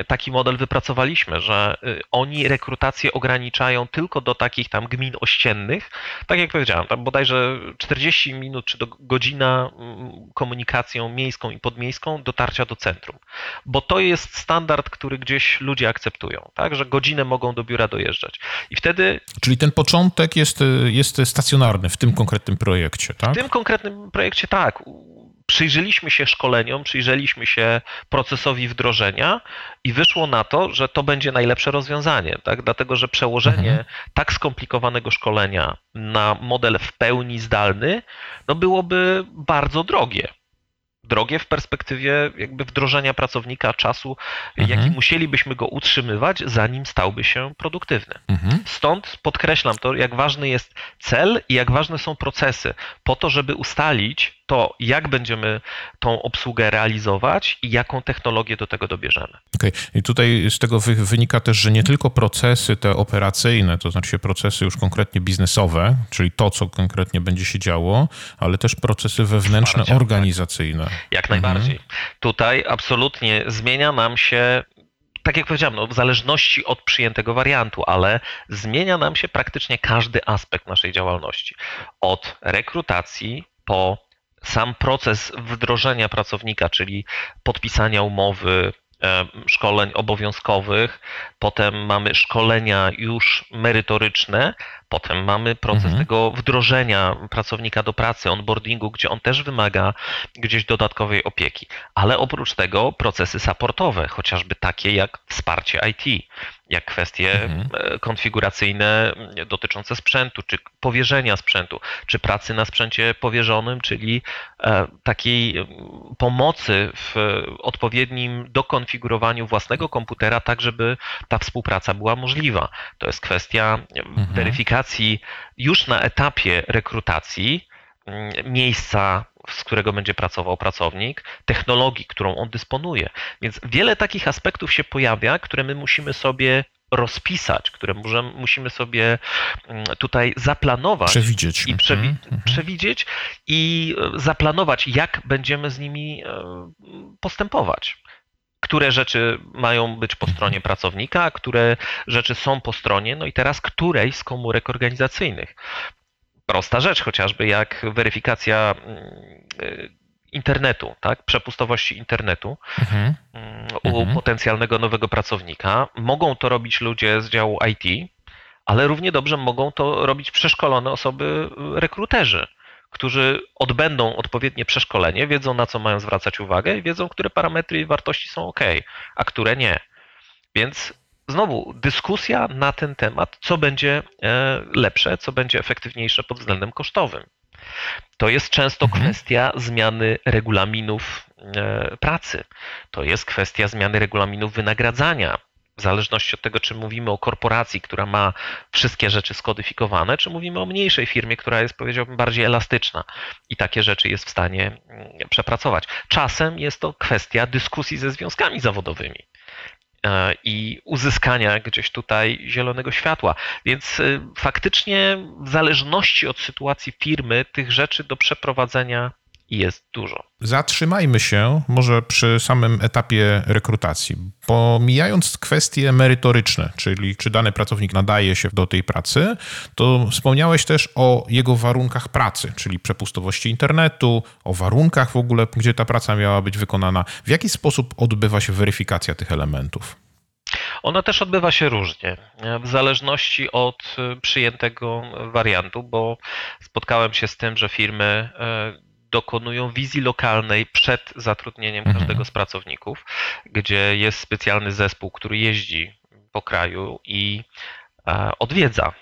taki model wypracowaliśmy, że y, oni rekrutację ograniczają tylko do takich tam gmin ościennych. Tak jak powiedziałem, tam bodajże 40 minut czy do godzina mm, komunikacją miejską i podmiejską dotarcia do centrum. Bo to jest standard, który gdzieś ludzie akceptują, tak, że godzinę mogą do biura dojeżdżać. I wtedy. Czyli ten początek jest, jest stacjonarny w tym konkretnym projekcie, tak? W tym konkretnym projekcie tak przyjrzeliśmy się szkoleniom, przyjrzeliśmy się procesowi wdrożenia i wyszło na to, że to będzie najlepsze rozwiązanie, tak? dlatego że przełożenie mhm. tak skomplikowanego szkolenia na model w pełni zdalny no byłoby bardzo drogie drogie w perspektywie jakby wdrożenia pracownika czasu, mhm. jaki musielibyśmy go utrzymywać, zanim stałby się produktywny. Mhm. Stąd podkreślam to, jak ważny jest cel i jak ważne są procesy, po to, żeby ustalić to, jak będziemy tą obsługę realizować i jaką technologię do tego dobierzemy. Okej, okay. i tutaj z tego wynika też, że nie tylko procesy te operacyjne, to znaczy procesy już konkretnie biznesowe, czyli to, co konkretnie będzie się działo, ale też procesy wewnętrzne, tak. organizacyjne. Tak. Jak mhm. najbardziej. Tutaj absolutnie zmienia nam się tak jak powiedziałem, no, w zależności od przyjętego wariantu, ale zmienia nam się praktycznie każdy aspekt naszej działalności. Od rekrutacji po sam proces wdrożenia pracownika, czyli podpisania umowy, e, szkoleń obowiązkowych, potem mamy szkolenia już merytoryczne, Potem mamy proces mhm. tego wdrożenia pracownika do pracy, onboardingu, gdzie on też wymaga gdzieś dodatkowej opieki. Ale oprócz tego procesy supportowe, chociażby takie jak wsparcie IT, jak kwestie mhm. E, konfiguracyjne dotyczące sprzętu, czy powierzenia sprzętu, czy pracy na sprzęcie powierzonym, czyli e, takiej pomocy w odpowiednim dokonfigurowaniu własnego komputera, tak żeby ta współpraca była możliwa. To jest kwestia mhm. weryfikacji weryfikacji już na etapie rekrutacji mm, miejsca, z którego będzie pracował pracownik, technologii, którą on dysponuje. Więc wiele takich aspektów się pojawia, które my musimy sobie rozpisać, które możemy, musimy sobie mm, tutaj zaplanować. Przewidzieć. I przewi mhm. przewidzieć i e, zaplanować, jak będziemy z nimi e, postępować które rzeczy mają być po stronie pracownika, a które rzeczy są po stronie, no i teraz której z komórek organizacyjnych. Prosta rzecz chociażby jak weryfikacja mm, y, internetu, tak? przepustowości internetu mhm. Mm, u mhm. potencjalnego nowego pracownika. Mogą to robić ludzie z działu IT, ale równie dobrze mogą to robić przeszkolone osoby, rekruterzy którzy odbędą odpowiednie przeszkolenie, wiedzą na co mają zwracać uwagę i wiedzą, które parametry i wartości są ok, a które nie. Więc znowu dyskusja na ten temat, co będzie e, lepsze, co będzie efektywniejsze pod względem kosztowym. To jest często mhm. kwestia zmiany regulaminów e, pracy. To jest kwestia zmiany regulaminów wynagradzania w zależności od tego, czy mówimy o korporacji, która ma wszystkie rzeczy skodyfikowane, czy mówimy o mniejszej firmie, która jest, powiedziałbym, bardziej elastyczna i takie rzeczy jest w stanie mm, przepracować. Czasem jest to kwestia dyskusji ze związkami zawodowymi e, i uzyskania gdzieś tutaj zielonego światła. Więc e, faktycznie, w zależności od sytuacji firmy, tych rzeczy do przeprowadzenia jest dużo. Zatrzymajmy się może przy samym etapie rekrutacji. Pomijając kwestie merytoryczne, czyli czy dany pracownik nadaje się do tej pracy, to wspomniałeś też o jego warunkach pracy, czyli przepustowości internetu, o warunkach w ogóle, gdzie ta praca miała być wykonana. W jaki sposób odbywa się weryfikacja tych elementów? Ona też odbywa się różnie, w zależności od przyjętego wariantu, bo spotkałem się z tym, że firmy e, dokonują wizji lokalnej przed zatrudnieniem mhm. każdego z pracowników, gdzie jest specjalny zespół, który jeździ po kraju i e, odwiedza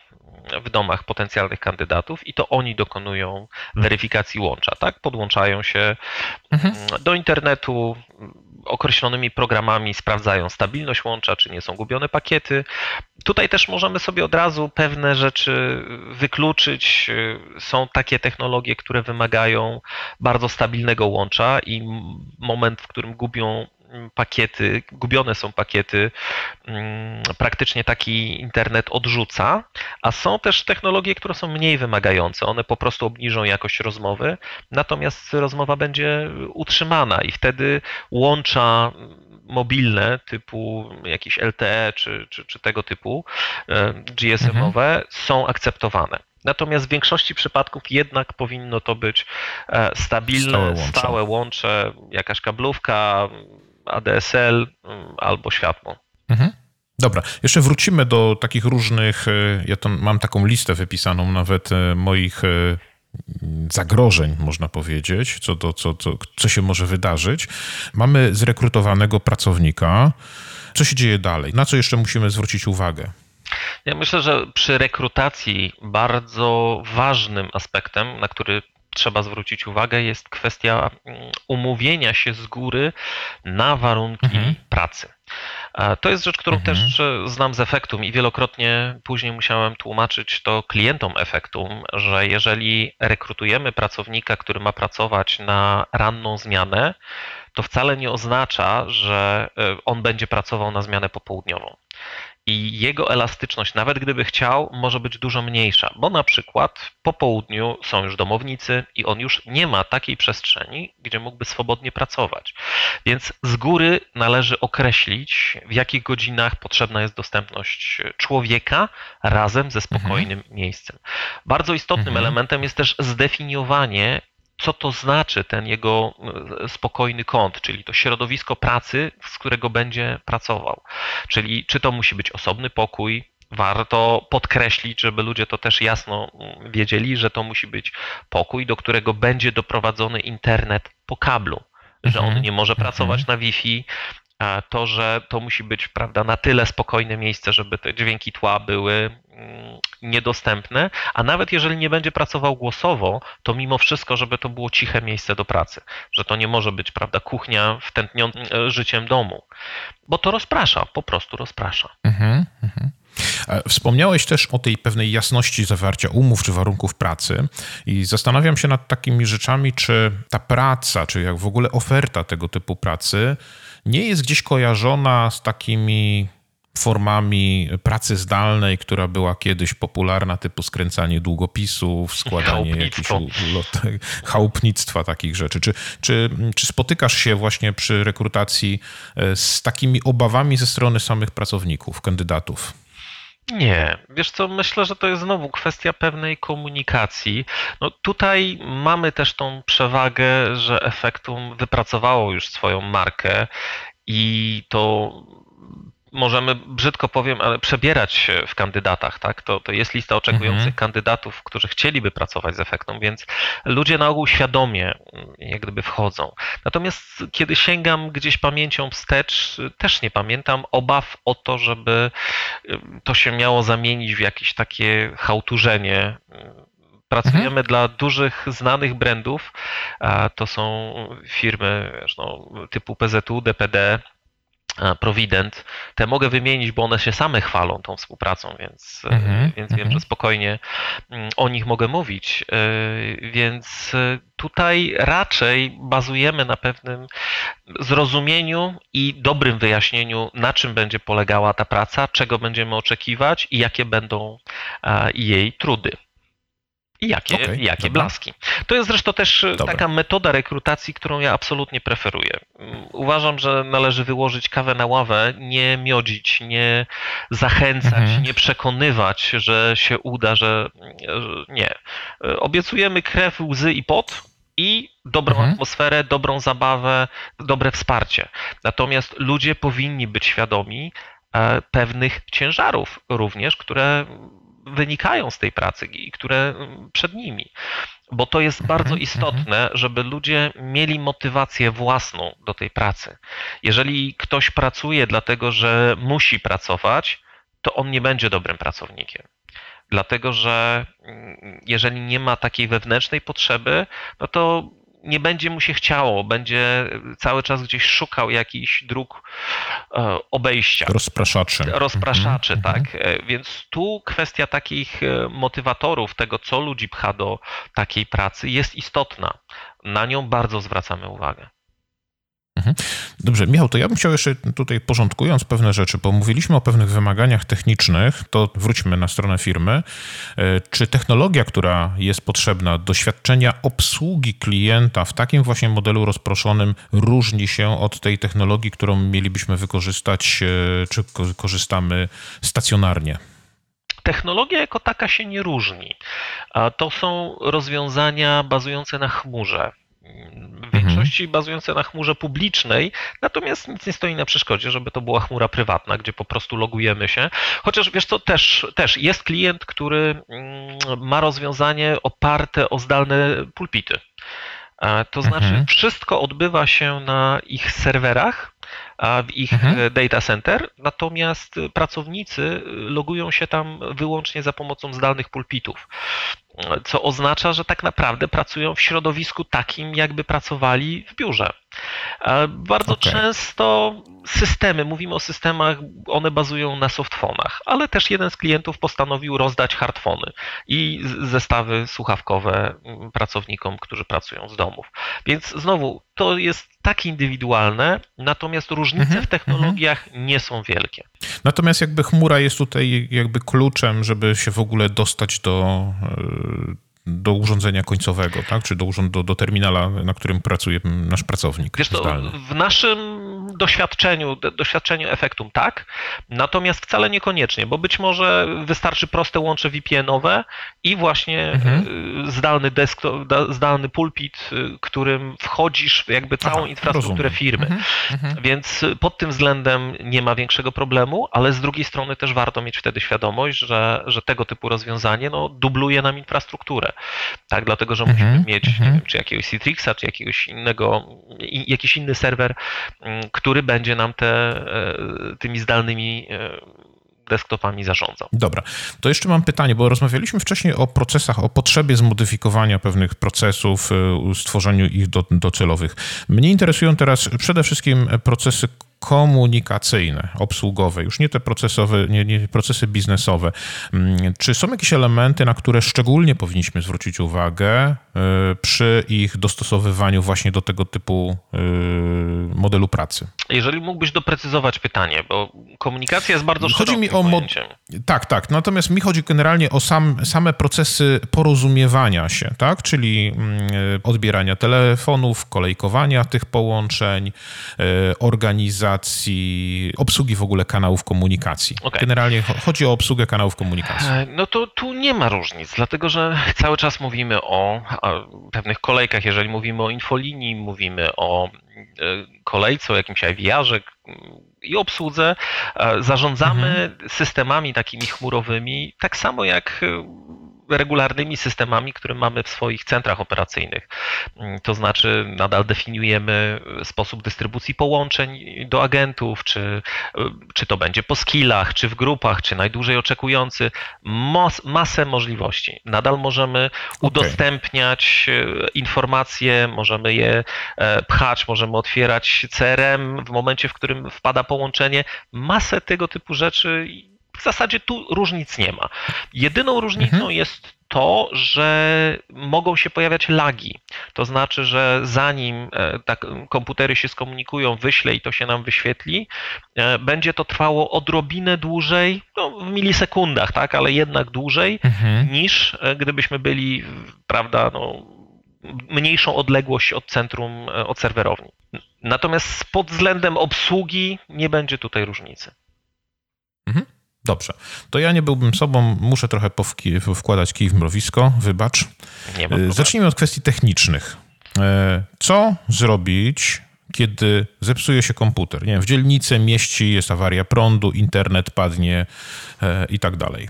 w domach potencjalnych kandydatów i to oni dokonują weryfikacji łącza, tak? Podłączają się mhm. do internetu, określonymi programami sprawdzają stabilność łącza, czy nie są gubione pakiety. Tutaj też możemy sobie od razu pewne rzeczy wykluczyć. Są takie technologie, które wymagają bardzo stabilnego łącza i moment, w którym gubią pakiety, gubione są pakiety, mm, praktycznie taki internet odrzuca, a są też technologie, które są mniej wymagające. One po prostu obniżą jakość rozmowy, natomiast rozmowa będzie utrzymana i wtedy łącza mobilne typu jakieś LTE czy, czy, czy tego typu e, GSM-owe mhm. są akceptowane. Natomiast w większości przypadków jednak powinno to być e, stabilne, stałe łącze, stałe łącze jakaś kablówka, ADSL mm, albo światło. Mhm. Dobra, jeszcze wrócimy do takich różnych, e, ja to mam taką listę wypisaną nawet e, moich zagrożeń, można powiedzieć, co, do, co, co, co się może wydarzyć. Mamy zrekrutowanego pracownika. Co się dzieje dalej? Na co jeszcze musimy zwrócić uwagę? Ja myślę, że przy rekrutacji bardzo ważnym aspektem, na który trzeba zwrócić uwagę, jest kwestia mm, umówienia się z góry na warunki mhm. pracy. To jest rzecz, którą mhm. też e, znam z efektum i wielokrotnie później musiałem tłumaczyć to klientom efektum, że jeżeli rekrutujemy pracownika, który ma pracować na ranną zmianę, to wcale nie oznacza, że e, on będzie pracował na zmianę popołudniową i jego elastyczność, nawet gdyby chciał, może być dużo mniejsza, bo na przykład po południu są już domownicy i on już nie ma takiej przestrzeni, gdzie mógłby swobodnie pracować. Więc z góry należy określić, w jakich godzinach potrzebna jest dostępność człowieka razem ze spokojnym mhm. miejscem. Bardzo istotnym mhm. elementem jest też zdefiniowanie co to znaczy ten jego e, spokojny kąt, czyli to środowisko pracy, z którego będzie pracował. Czyli czy to musi być osobny pokój, warto podkreślić, żeby ludzie to też jasno mm, wiedzieli, że to musi być pokój, do którego będzie doprowadzony internet po kablu, że on mhm. nie może pracować mhm. na Wi-Fi, to, że to musi być prawda, na tyle spokojne miejsce, żeby te dźwięki tła były mm, niedostępne, a nawet jeżeli nie będzie pracował głosowo, to mimo wszystko, żeby to było ciche miejsce do pracy, że to nie może być prawda, kuchnia wtętniona życiem domu, bo to rozprasza, po prostu rozprasza. Mhm, mhm. E, wspomniałeś też o tej pewnej jasności zawarcia umów czy warunków pracy i zastanawiam się nad takimi rzeczami, czy ta praca, czy jak w ogóle oferta tego typu pracy nie jest gdzieś kojarzona z takimi formami pracy zdalnej, która była kiedyś popularna, typu skręcanie długopisów, składanie jakichś lotek, chałupnictwa, takich rzeczy. Czy, czy, czy spotykasz się właśnie przy rekrutacji e, z takimi obawami ze strony samych pracowników, kandydatów? Nie, wiesz co, myślę, że to jest znowu kwestia pewnej komunikacji. No tutaj mamy też tą przewagę, że Efektum wypracowało już swoją markę i to możemy, brzydko powiem, ale przebierać się w kandydatach, tak? To, to jest lista oczekujących mhm. kandydatów, którzy chcieliby pracować z efektem, więc ludzie na ogół świadomie mm, jak gdyby wchodzą. Natomiast kiedy sięgam gdzieś pamięcią wstecz, też nie pamiętam obaw o to, żeby y, to się miało zamienić w jakieś takie chałturzenie pracujemy mhm. dla dużych, znanych brandów. To są firmy no, typu PZU, DPD, Provident, te mogę wymienić, bo one się same chwalą tą współpracą, więc, e, mm-hmm, więc mm-hmm. wiem, że spokojnie mm, o nich mogę mówić. E, więc e, tutaj raczej bazujemy na pewnym zrozumieniu i dobrym wyjaśnieniu, na czym będzie polegała ta praca, czego będziemy oczekiwać i jakie będą jej trudy. I jakie, okay, jakie blaski. To jest zresztą też e, dobra. taka metoda rekrutacji, którą ja absolutnie preferuję. Mm, uważam, że należy wyłożyć kawę na ławę, nie miodzić, nie zachęcać, mhm. nie przekonywać, że się uda, że, nie. E, obiecujemy krew, łzy i pot, i dobrą mhm. atmosferę, dobrą zabawę, dobre wsparcie. Natomiast ludzie powinni być świadomi e, pewnych ciężarów również, które wynikają z tej pracy i które przed nimi. Bo to jest mhm, bardzo mhm. istotne, żeby ludzie mieli motywację własną do tej pracy. Jeżeli ktoś pracuje dlatego, że musi pracować, to on nie będzie dobrym pracownikiem dlatego że mm, jeżeli nie ma takiej wewnętrznej potrzeby, no to nie będzie mu się chciało, będzie cały czas gdzieś szukał jakichś dróg e, obejścia. Rozpraszaczy. Rozpraszaczy, -hmm. tak. E, więc tu kwestia takich e, motywatorów, tego co ludzi pcha do takiej pracy jest istotna. Na nią bardzo zwracamy uwagę. Mhm. Dobrze, Michał, to ja bym chciał jeszcze tutaj porządkując pewne rzeczy, bo mówiliśmy o pewnych wymaganiach technicznych, to wróćmy na stronę firmy. E, czy technologia, która jest potrzebna, doświadczenia obsługi klienta w takim właśnie modelu rozproszonym różni się od tej technologii, którą mielibyśmy wykorzystać, e, czy korzystamy stacjonarnie? Technologia jako taka się nie różni. To są rozwiązania bazujące na chmurze w większości bazujące na chmurze publicznej, natomiast nic nie stoi na przeszkodzie, żeby to była chmura prywatna, gdzie po prostu logujemy się. Chociaż wiesz co, też, też jest klient, który mm, ma rozwiązanie oparte o zdalne pulpity. E, to znaczy, mhm. wszystko odbywa się na ich serwerach, w ich mhm. data center, natomiast pracownicy logują się tam wyłącznie za pomocą zdalnych pulpitów co oznacza, że tak naprawdę pracują w środowisku takim, jakby pracowali w biurze. Bardzo okay. często systemy, mówimy o systemach, one bazują na softfonach, ale też jeden z klientów postanowił rozdać hardfony i zestawy słuchawkowe mm, pracownikom, którzy pracują z domów. Więc znowu, to jest tak indywidualne, natomiast różnice mm -hmm, w technologiach mm -hmm. nie są wielkie. Natomiast jakby chmura jest tutaj jakby kluczem, żeby się w ogóle dostać do e, do urządzenia końcowego, tak? czy do, do, do terminala, na którym pracuje nasz pracownik. Wiesz to, w naszym doświadczeniu, doświadczeniu efektum tak, natomiast wcale niekoniecznie, bo być może wystarczy proste łącze VPN-owe i właśnie mhm. Y, zdalny desktop, zdalny pulpit, y, którym wchodzisz w jakby całą Aha, infrastrukturę rozumiem. firmy. Mhm, mhm. Więc pod tym względem nie ma większego problemu, ale z drugiej strony też warto mieć wtedy świadomość, że, że tego typu rozwiązanie no, dubluje nam infrastrukturę tak, dlatego, że musimy mhm, mieć, nie mhm. wiem, czy jakiegoś Citrixa, czy jakiegoś innego, jakiś inny serwer, mm, który będzie nam te, e, tymi zdalnymi e, desktopami zarządzał. Dobra, to jeszcze mam pytanie, bo rozmawialiśmy wcześniej o procesach, o potrzebie zmodyfikowania pewnych procesów, e, stworzeniu ich do, docelowych. Mnie interesują teraz przede wszystkim procesy komunikacyjne, obsługowe, już nie te procesowe, nie, nie procesy biznesowe. Mm, czy są jakieś elementy, na które szczególnie powinniśmy zwrócić uwagę y, przy ich dostosowywaniu właśnie do tego typu y, modelu pracy? Jeżeli mógłbyś doprecyzować pytanie, bo komunikacja jest bardzo Chodzi mi o pojęciem. Tak, tak. Natomiast mi chodzi generalnie o sam, same procesy porozumiewania się, tak? Czyli mm, odbierania telefonów, kolejkowania tych połączeń, organizacji obsługi w ogóle kanałów komunikacji. Okay. Generalnie chodzi o obsługę kanałów komunikacji. E, no to tu nie ma różnic, dlatego że cały czas mówimy o, pewnych kolejkach. Jeżeli mówimy o infolinii, mówimy o e, kolejce, o jakimś IVR-ze i obsłudze, e, zarządzamy mhm. systemami takimi chmurowymi, tak samo jak regularnymi systemami, które mamy w swoich centrach operacyjnych. Mm, to znaczy, nadal definiujemy sposób dystrybucji połączeń do agentów, czy, czy to będzie po skillach, czy w grupach, czy najdłużej oczekujący. Mas, masę możliwości. Nadal możemy udostępniać okay. informacje, możemy je e, pchać, możemy otwierać CRM w momencie, w którym wpada połączenie. Masę tego typu rzeczy w zasadzie tu różnic nie ma. Jedyną różnicą mhm. jest to, że mogą się pojawiać lagi. To znaczy, że zanim e, tak komputery się skomunikują, wyśle i to się nam wyświetli, e, będzie to trwało odrobinę dłużej, no, w milisekundach, tak, ale jednak dłużej mhm. niż e, gdybyśmy byli, prawda, no, mniejszą odległość od centrum, od serwerowni. Natomiast pod względem obsługi nie będzie tutaj różnicy. Dobrze. To ja nie byłbym sobą, muszę trochę powki- wkładać kij w mrowisko, wybacz. Zacznijmy od kwestii technicznych. E, co zrobić, kiedy zepsuje się komputer? Nie wiem, w dzielnicy, mieści, jest awaria prądu, internet padnie e, i tak dalej.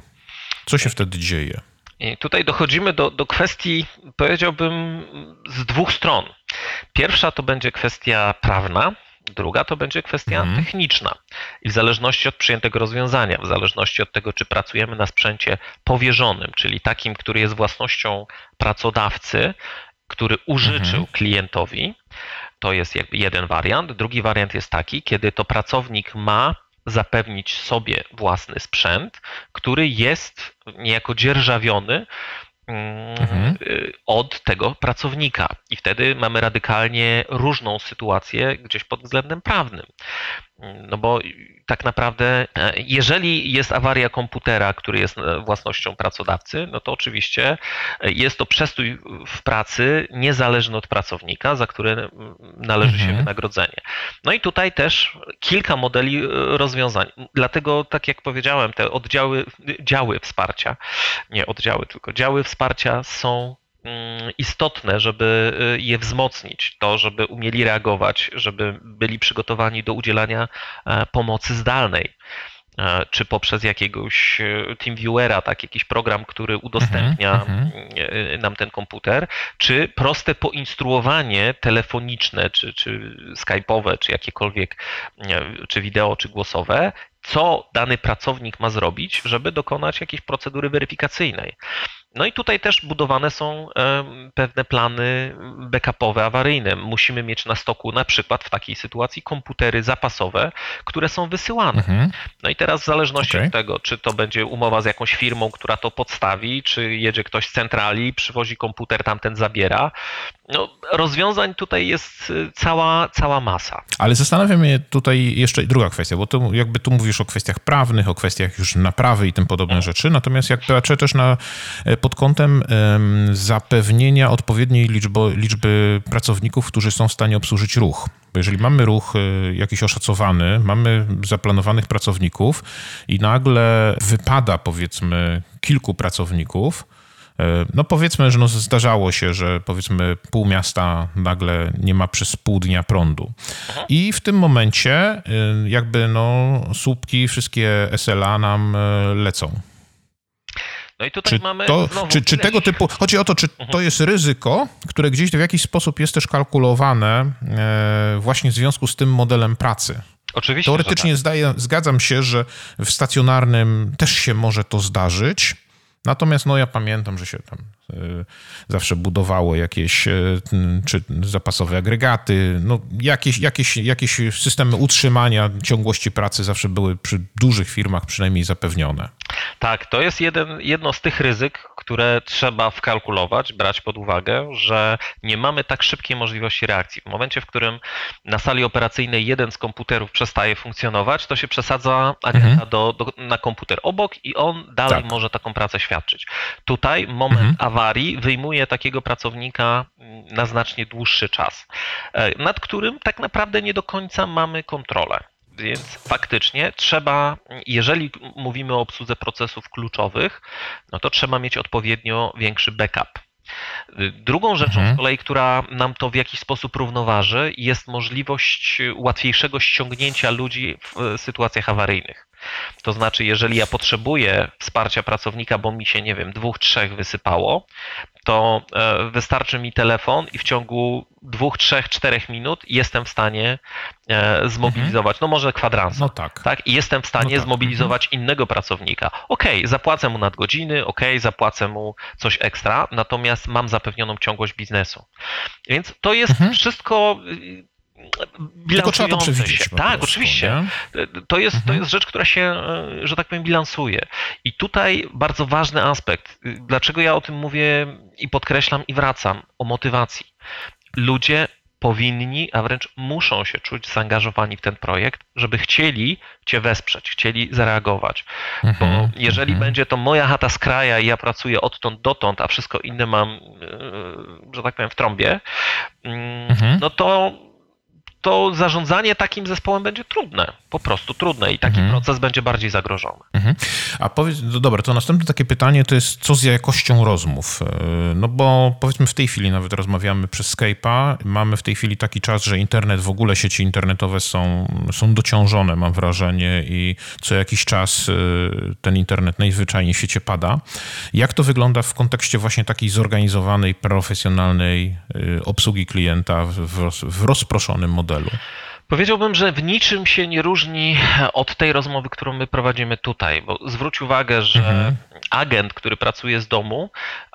Co się wtedy dzieje? I tutaj dochodzimy do, do kwestii, powiedziałbym, z dwóch stron. Pierwsza to będzie kwestia prawna, Druga to będzie kwestia mhm. techniczna i w zależności od przyjętego rozwiązania, w zależności od tego, czy pracujemy na sprzęcie powierzonym, czyli takim, który jest własnością pracodawcy, który użyczył mhm. klientowi, to jest jakby jeden wariant. Drugi wariant jest taki, kiedy to pracownik ma zapewnić sobie własny sprzęt, który jest niejako dzierżawiony mhm. Y, od tego pracownika. I wtedy mamy radykalnie różną sytuację gdzieś pod względem prawnym. No bo tak naprawdę, e, jeżeli jest awaria komputera, który jest e, własnością pracodawcy, no to oczywiście e, jest to przestój w pracy niezależny od pracownika, za które należy mhm. się wynagrodzenie. No i tutaj też kilka modeli rozwiązań. Dlatego, tak jak powiedziałem, te oddziały, działy wsparcia, nie oddziały, tylko działy wsparcia są istotne, żeby y, je wzmocnić, to, żeby umieli reagować, żeby byli przygotowani do udzielania e, pomocy zdalnej e, czy poprzez jakiegoś e, TeamViewera, tak, jakiś program, który udostępnia mhm, mhm. nam ten komputer, czy proste poinstruowanie telefoniczne, czy, czy skype'owe, czy jakiekolwiek, czy wideo, czy głosowe, co dany pracownik ma zrobić, żeby dokonać jakiejś procedury weryfikacyjnej. No i tutaj też budowane są pewne plany backupowe, awaryjne. Musimy mieć na stoku na przykład w takiej sytuacji komputery zapasowe, które są wysyłane. Mhm. No i teraz w zależności okay. od tego, czy to będzie umowa z jakąś firmą, która to podstawi, czy jedzie ktoś z centrali, przywozi komputer, tamten zabiera. No, rozwiązań tutaj jest y, cała, cała masa. Ale zastanawia mnie tutaj jeszcze druga kwestia, bo tu jakby tu mówisz o kwestiach prawnych, o kwestiach już naprawy i tym podobne mhm. rzeczy, natomiast jak patrzę też na e, pod kątem zapewnienia odpowiedniej liczby, liczby pracowników, którzy są w stanie obsłużyć ruch. Bo jeżeli mamy ruch e, jakiś oszacowany, mamy zaplanowanych pracowników i nagle wypada powiedzmy kilku pracowników, e, no powiedzmy, że no zdarzało się, że powiedzmy pół miasta nagle nie ma przez pół dnia prądu. I w tym momencie e, jakby no słupki, wszystkie SLA nam lecą. No i tutaj czy mamy. To, czy, czy tego typu. Chodzi o to, czy mhm. to jest ryzyko, które gdzieś w jakiś sposób jest też kalkulowane e, właśnie w związku z tym modelem pracy. Oczywiście. Teoretycznie tak. zdaję, zgadzam się, że w stacjonarnym też się może to zdarzyć. Natomiast no ja pamiętam, że się tam y, zawsze budowało jakieś y, czy zapasowe agregaty, no jakieś, jakieś, jakieś systemy utrzymania ciągłości pracy zawsze były przy dużych firmach przynajmniej zapewnione. Tak, to jest jeden, jedno z tych ryzyk, które trzeba wkalkulować, brać pod uwagę, że nie mamy tak szybkiej możliwości reakcji. W momencie, w którym na sali operacyjnej jeden z komputerów przestaje funkcjonować, to się przesadza agenta mhm. do, do, na komputer obok i on dalej tak. może taką pracę świadczyć. Tutaj moment mhm. awarii wyjmuje takiego pracownika na znacznie dłuższy czas, e, nad którym tak naprawdę nie do końca mamy kontrolę. Więc faktycznie trzeba, jeżeli mówimy o obsłudze procesów kluczowych, no to trzeba mieć odpowiednio większy backup. Drugą rzeczą mhm. z kolei, która nam to w jakiś sposób równoważy, jest możliwość łatwiejszego ściągnięcia ludzi w sytuacjach awaryjnych. To znaczy, jeżeli ja potrzebuję wsparcia pracownika, bo mi się, nie wiem, dwóch, trzech wysypało, to e, wystarczy mi telefon i w ciągu dwóch, trzech, czterech minut jestem w stanie e, zmobilizować, no może kwadrans. No tak. tak. I jestem w stanie no tak. zmobilizować mhm. innego pracownika. Ok, zapłacę mu nadgodziny, ok, zapłacę mu coś ekstra, natomiast mam zapewnioną ciągłość biznesu. Więc to jest mhm. wszystko tylko trzeba to przewidzieć. Się. Tak, prostu, oczywiście. To jest, mhm. to jest rzecz, która się, e, że tak powiem, bilansuje. I tutaj bardzo ważny aspekt. Dlaczego ja o tym mówię i podkreślam i wracam o motywacji. Ludzie powinni, a wręcz muszą się czuć zaangażowani w ten projekt, żeby chcieli Cię wesprzeć, chcieli zareagować. Mhm, Bo jeżeli mhm. będzie to moja chata z kraja i ja pracuję odtąd dotąd, a wszystko inne mam, e, że tak powiem, w trąbie, mm, mhm. no to to zarządzanie takim zespołem będzie trudne, po prostu trudne i taki mhm. proces będzie bardziej zagrożony. Mhm. A powiedz, no dobra, to następne takie pytanie to jest, co z jakością rozmów? E, no bo powiedzmy w tej chwili nawet rozmawiamy przez Skype'a, mamy w tej chwili taki czas, że internet, w ogóle sieci internetowe są, są dociążone, mam wrażenie, i co jakiś czas e, ten internet najzwyczajniej w świecie pada. Jak to wygląda w kontekście właśnie takiej zorganizowanej, profesjonalnej e, obsługi klienta w, w rozproszonym modelu? Modelu? Powiedziałbym, że w niczym się nie różni od tej rozmowy, którą my prowadzimy tutaj, bo zwróć uwagę, że mhm. agent, który pracuje z domu, e,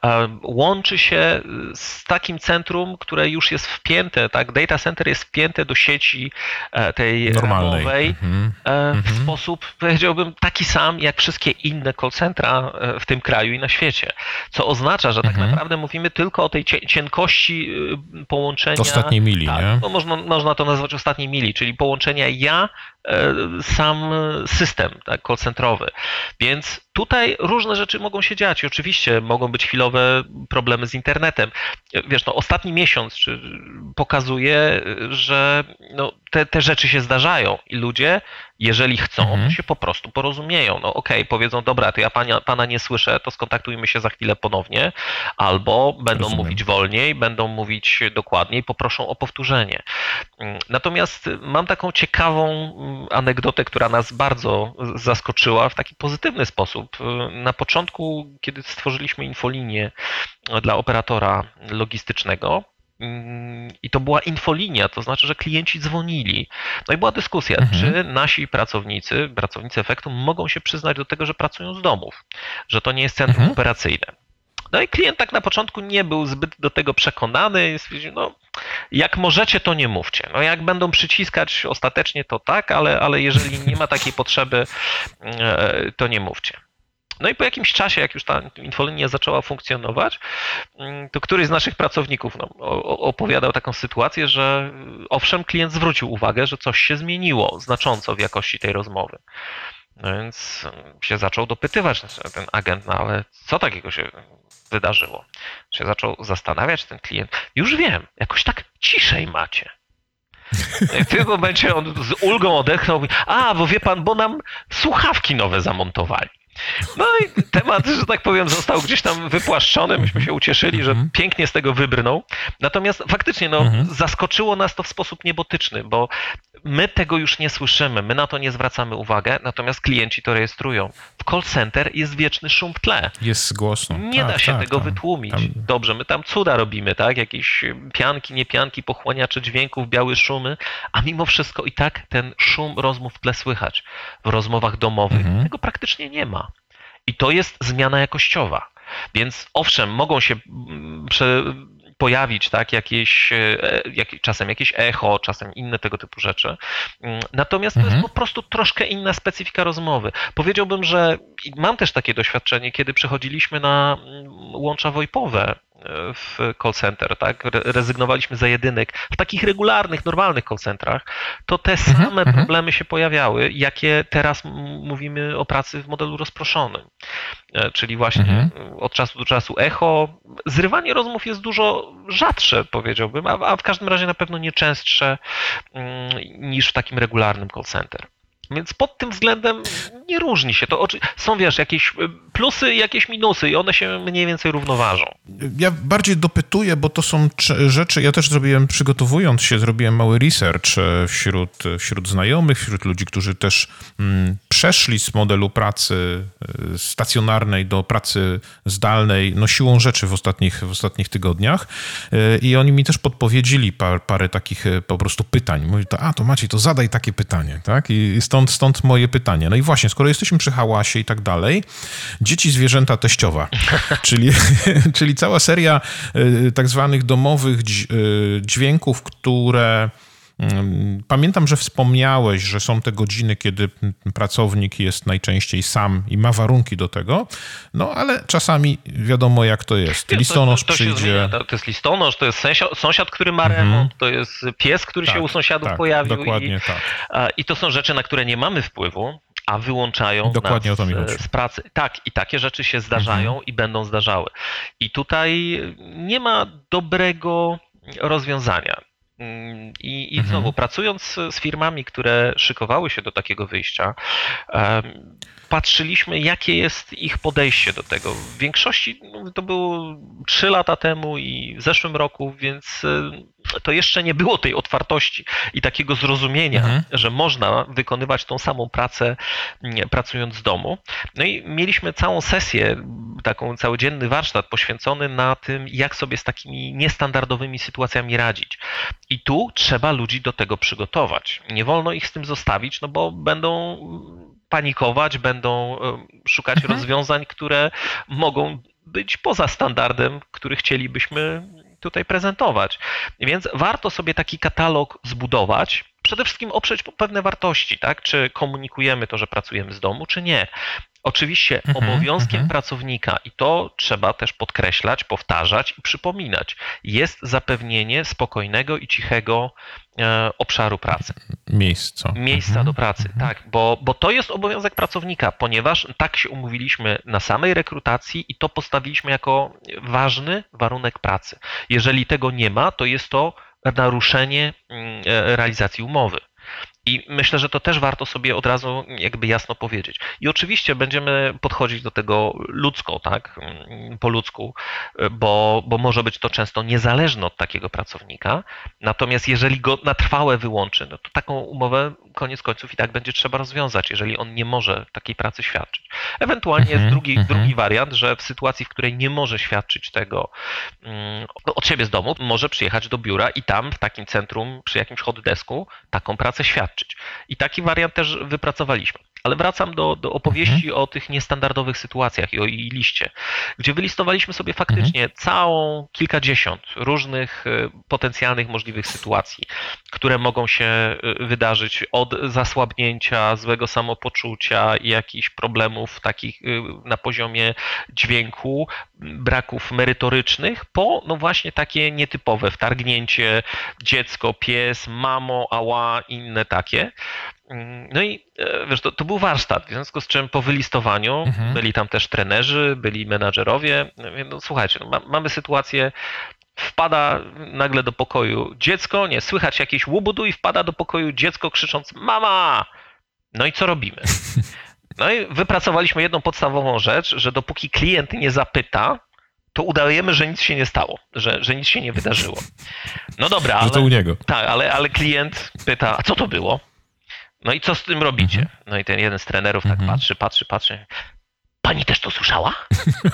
łączy się z takim centrum, które już jest wpięte, tak? Data center jest wpięte do sieci e, tej Normalnej. ramowej mhm. E, w mhm. sposób, powiedziałbym, taki sam jak wszystkie inne call centra w tym kraju i na świecie. Co oznacza, że tak mhm. naprawdę mówimy tylko o tej cienkości połączenia. Ostatniej mili, tak, nie? No można, można to nazwać ostatniej mili czyli połączenia ja, e, sam system tak, call centrowy. Więc tutaj różne rzeczy mogą się dziać. Oczywiście mogą być chwilowe problemy z internetem. Wiesz, no, ostatni miesiąc pokazuje, że no, te, te rzeczy się zdarzają i ludzie, jeżeli chcą, mhm. się po prostu porozumieją. No okej, okay, powiedzą, dobra, to ja pana, pana nie słyszę, to skontaktujmy się za chwilę ponownie, albo będą Rozumiem. mówić wolniej, będą mówić dokładniej, poproszą o powtórzenie. Natomiast mam taką ciekawą mm, anegdotę, która nas bardzo zaskoczyła w taki pozytywny sposób. Na początku, kiedy stworzyliśmy infolinię dla operatora logistycznego, i to była infolinia, to znaczy, że klienci dzwonili. No i była dyskusja, mhm. czy nasi pracownicy, pracownicy efektu mogą się przyznać do tego, że pracują z domów, że to nie jest centrum mhm. operacyjne. No i klient tak na początku nie był zbyt do tego przekonany. Stwierdził, no jak możecie, to nie mówcie. No jak będą przyciskać ostatecznie, to tak, ale, ale jeżeli nie ma takiej potrzeby, e, to nie mówcie. No i po jakimś czasie, jak już ta infolinia zaczęła funkcjonować, mm, to któryś z naszych pracowników no, opowiadał taką sytuację, że owszem, klient zwrócił uwagę, że coś się zmieniło znacząco w jakości tej rozmowy. No więc się zaczął dopytywać ten agent, no ale co takiego się wydarzyło? Się zaczął zastanawiać ten klient. Już wiem, jakoś tak ciszej macie. W tym momencie on z ulgą odetchnął. A, bo wie pan, bo nam słuchawki nowe zamontowali. No i temat, że tak powiem, został gdzieś tam wypłaszczony. Myśmy się ucieszyli, że mhm. pięknie z tego wybrnął. Natomiast faktycznie no, mhm. zaskoczyło nas to w sposób niebotyczny, bo my tego już nie słyszymy, my na to nie zwracamy uwagi, natomiast klienci to rejestrują. W call center jest wieczny szum w tle. Jest głośno. Nie tak, da się tak, tego tam, wytłumić. Tam... Dobrze, my tam cuda robimy, tak? Jakieś pianki, niepianki, pochłaniacze dźwięków, białe szumy, a mimo wszystko i tak ten szum rozmów w tle słychać. W rozmowach domowych mhm. tego praktycznie nie ma. I to jest zmiana jakościowa. Więc owszem, mogą się mm, prze, pojawić, tak, jakieś, e, jak, czasem jakieś echo, czasem inne tego typu rzeczy. Mm, natomiast mhm. to jest mhm. po prostu troszkę inna specyfika rozmowy. Powiedziałbym, że mam też takie doświadczenie, kiedy przechodziliśmy na mm, łącza VoIPowe w call center, tak? Rezygnowaliśmy za jedynek w takich regularnych, normalnych call centrach, to te mhm, same mhm. problemy się pojawiały, jakie teraz mówimy o pracy w modelu rozproszonym. E, czyli właśnie mhm. od czasu do czasu echo. Zrywanie rozmów jest dużo rzadsze, powiedziałbym, a w każdym razie na pewno nie częstsze mm, niż w takim regularnym call center. Więc pod tym względem nie różni się to. Są, wiesz, jakieś y, plusy i jakieś minusy i one się mniej więcej równoważą. Ja bardziej dopytuję, bo to są rzeczy, ja też zrobiłem, przygotowując się, zrobiłem mały research e, wśród, wśród znajomych, wśród ludzi, którzy też mm, przeszli z modelu pracy e, stacjonarnej do pracy zdalnej, no siłą rzeczy w ostatnich, w ostatnich tygodniach e, i oni mi też podpowiedzieli par, parę takich po prostu pytań. Mówi, a to Maciej, to zadaj takie pytanie, tak? I stąd stąd, stąd moje pytanie. No i właśnie, skoro jesteśmy przy hałasie i tak dalej, dzieci, zwierzęta teściowa, czyli, czyli cała seria y, tak zwanych domowych y, dźwięków, które Pamiętam, że wspomniałeś, że są te godziny, kiedy pracownik jest najczęściej sam i ma warunki do tego, no ale czasami wiadomo jak to jest. Listonosz to, to, to przyjdzie. To jest listonosz, to jest sąsiad, który ma mhm. remont, to jest pies, który tak, się u sąsiadów tak, pojawił. Dokładnie i, tak. I to są rzeczy, na które nie mamy wpływu, a wyłączają Dokładnie nas z pracy. Tak, i takie rzeczy się zdarzają mhm. i będą zdarzały. I tutaj nie ma dobrego rozwiązania. I, i mhm. znowu, pracując z firmami, które szykowały się do takiego wyjścia, patrzyliśmy, jakie jest ich podejście do tego. W większości no, to było 3 lata temu i w zeszłym roku, więc to jeszcze nie było tej otwartości i takiego zrozumienia, mhm. że można wykonywać tą samą pracę pracując z domu. No i mieliśmy całą sesję, taką całodzienny warsztat poświęcony na tym, jak sobie z takimi niestandardowymi sytuacjami radzić. I tu trzeba ludzi do tego przygotować. Nie wolno ich z tym zostawić, no bo będą panikować, będą szukać mhm. rozwiązań, które mogą być poza standardem, który chcielibyśmy tutaj prezentować. Więc warto sobie taki katalog zbudować, przede wszystkim oprzeć pewne wartości, tak? Czy komunikujemy to, że pracujemy z domu, czy nie. Oczywiście mhm, obowiązkiem mhm. pracownika, i to trzeba też podkreślać, powtarzać i przypominać, jest zapewnienie spokojnego i cichego e, obszaru pracy. Miejsca. Miejsca mhm, do pracy, tak, bo, bo to jest obowiązek pracownika, ponieważ tak się umówiliśmy na samej rekrutacji i to postawiliśmy jako ważny warunek pracy. Jeżeli tego nie ma, to jest to naruszenie mm, e, realizacji umowy. I myślę, że to też warto sobie od razu jakby jasno powiedzieć. I oczywiście będziemy podchodzić do tego ludzko, tak, po ludzku, bo, bo może być to często niezależne od takiego pracownika. Natomiast jeżeli go na trwałe wyłączy, no to taką umowę koniec końców i tak będzie trzeba rozwiązać, jeżeli on nie może takiej pracy świadczyć. Ewentualnie jest mhm, drugi, mhm. drugi wariant, że w sytuacji, w której nie może świadczyć tego mm, od siebie z domu, może przyjechać do biura i tam w takim centrum, przy jakimś hot desku, taką pracę świadczyć. I taki wariant też wypracowaliśmy. Ale wracam do, do opowieści mhm. o tych niestandardowych sytuacjach i o jej liście, gdzie wylistowaliśmy sobie faktycznie mhm. całą kilkadziesiąt różnych e, potencjalnych możliwych sytuacji, które mogą się e, wydarzyć od zasłabnięcia, złego samopoczucia, jakichś problemów takich e, na poziomie dźwięku, braków merytorycznych, po no właśnie takie nietypowe wtargnięcie dziecko, pies, mamo, ała, inne takie. Mm, no i e, wiesz, to, to, był warsztat, w związku z czym po wylistowaniu mhm. byli tam też trenerzy, byli menadżerowie. No, słuchajcie, no, ma, mamy sytuację, wpada nagle do pokoju dziecko, nie, słychać jakieś łubudu i wpada do pokoju dziecko krzycząc mama! No i co robimy? No i wypracowaliśmy jedną podstawową rzecz, że dopóki klient nie zapyta, to udajemy, że nic się nie stało, że, że nic się nie wydarzyło. No dobra, ale, że to u niego. Tak, ale, ale klient pyta, a co to było? No i co z tym robicie? Mhm. No i ten jeden z trenerów tak mhm. patrzy, patrzy, patrzy. Pani też to słyszała?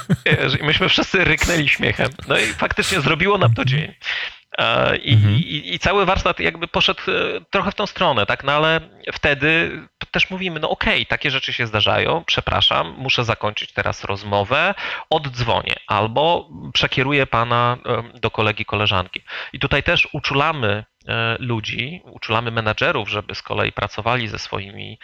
I myśmy wszyscy ryknęli śmiechem. No i faktycznie zrobiło nam to dzień. I, mhm. i, I, cały warsztat jakby poszedł trochę w tą stronę, tak? No ale wtedy też mówimy, no okej, okay, takie rzeczy się zdarzają, przepraszam, muszę zakończyć teraz rozmowę, oddzwonię albo przekieruję pana do kolegi, koleżanki. I tutaj też uczulamy E, ludzi, uczulamy menadżerów, żeby z kolei pracowali ze swoimi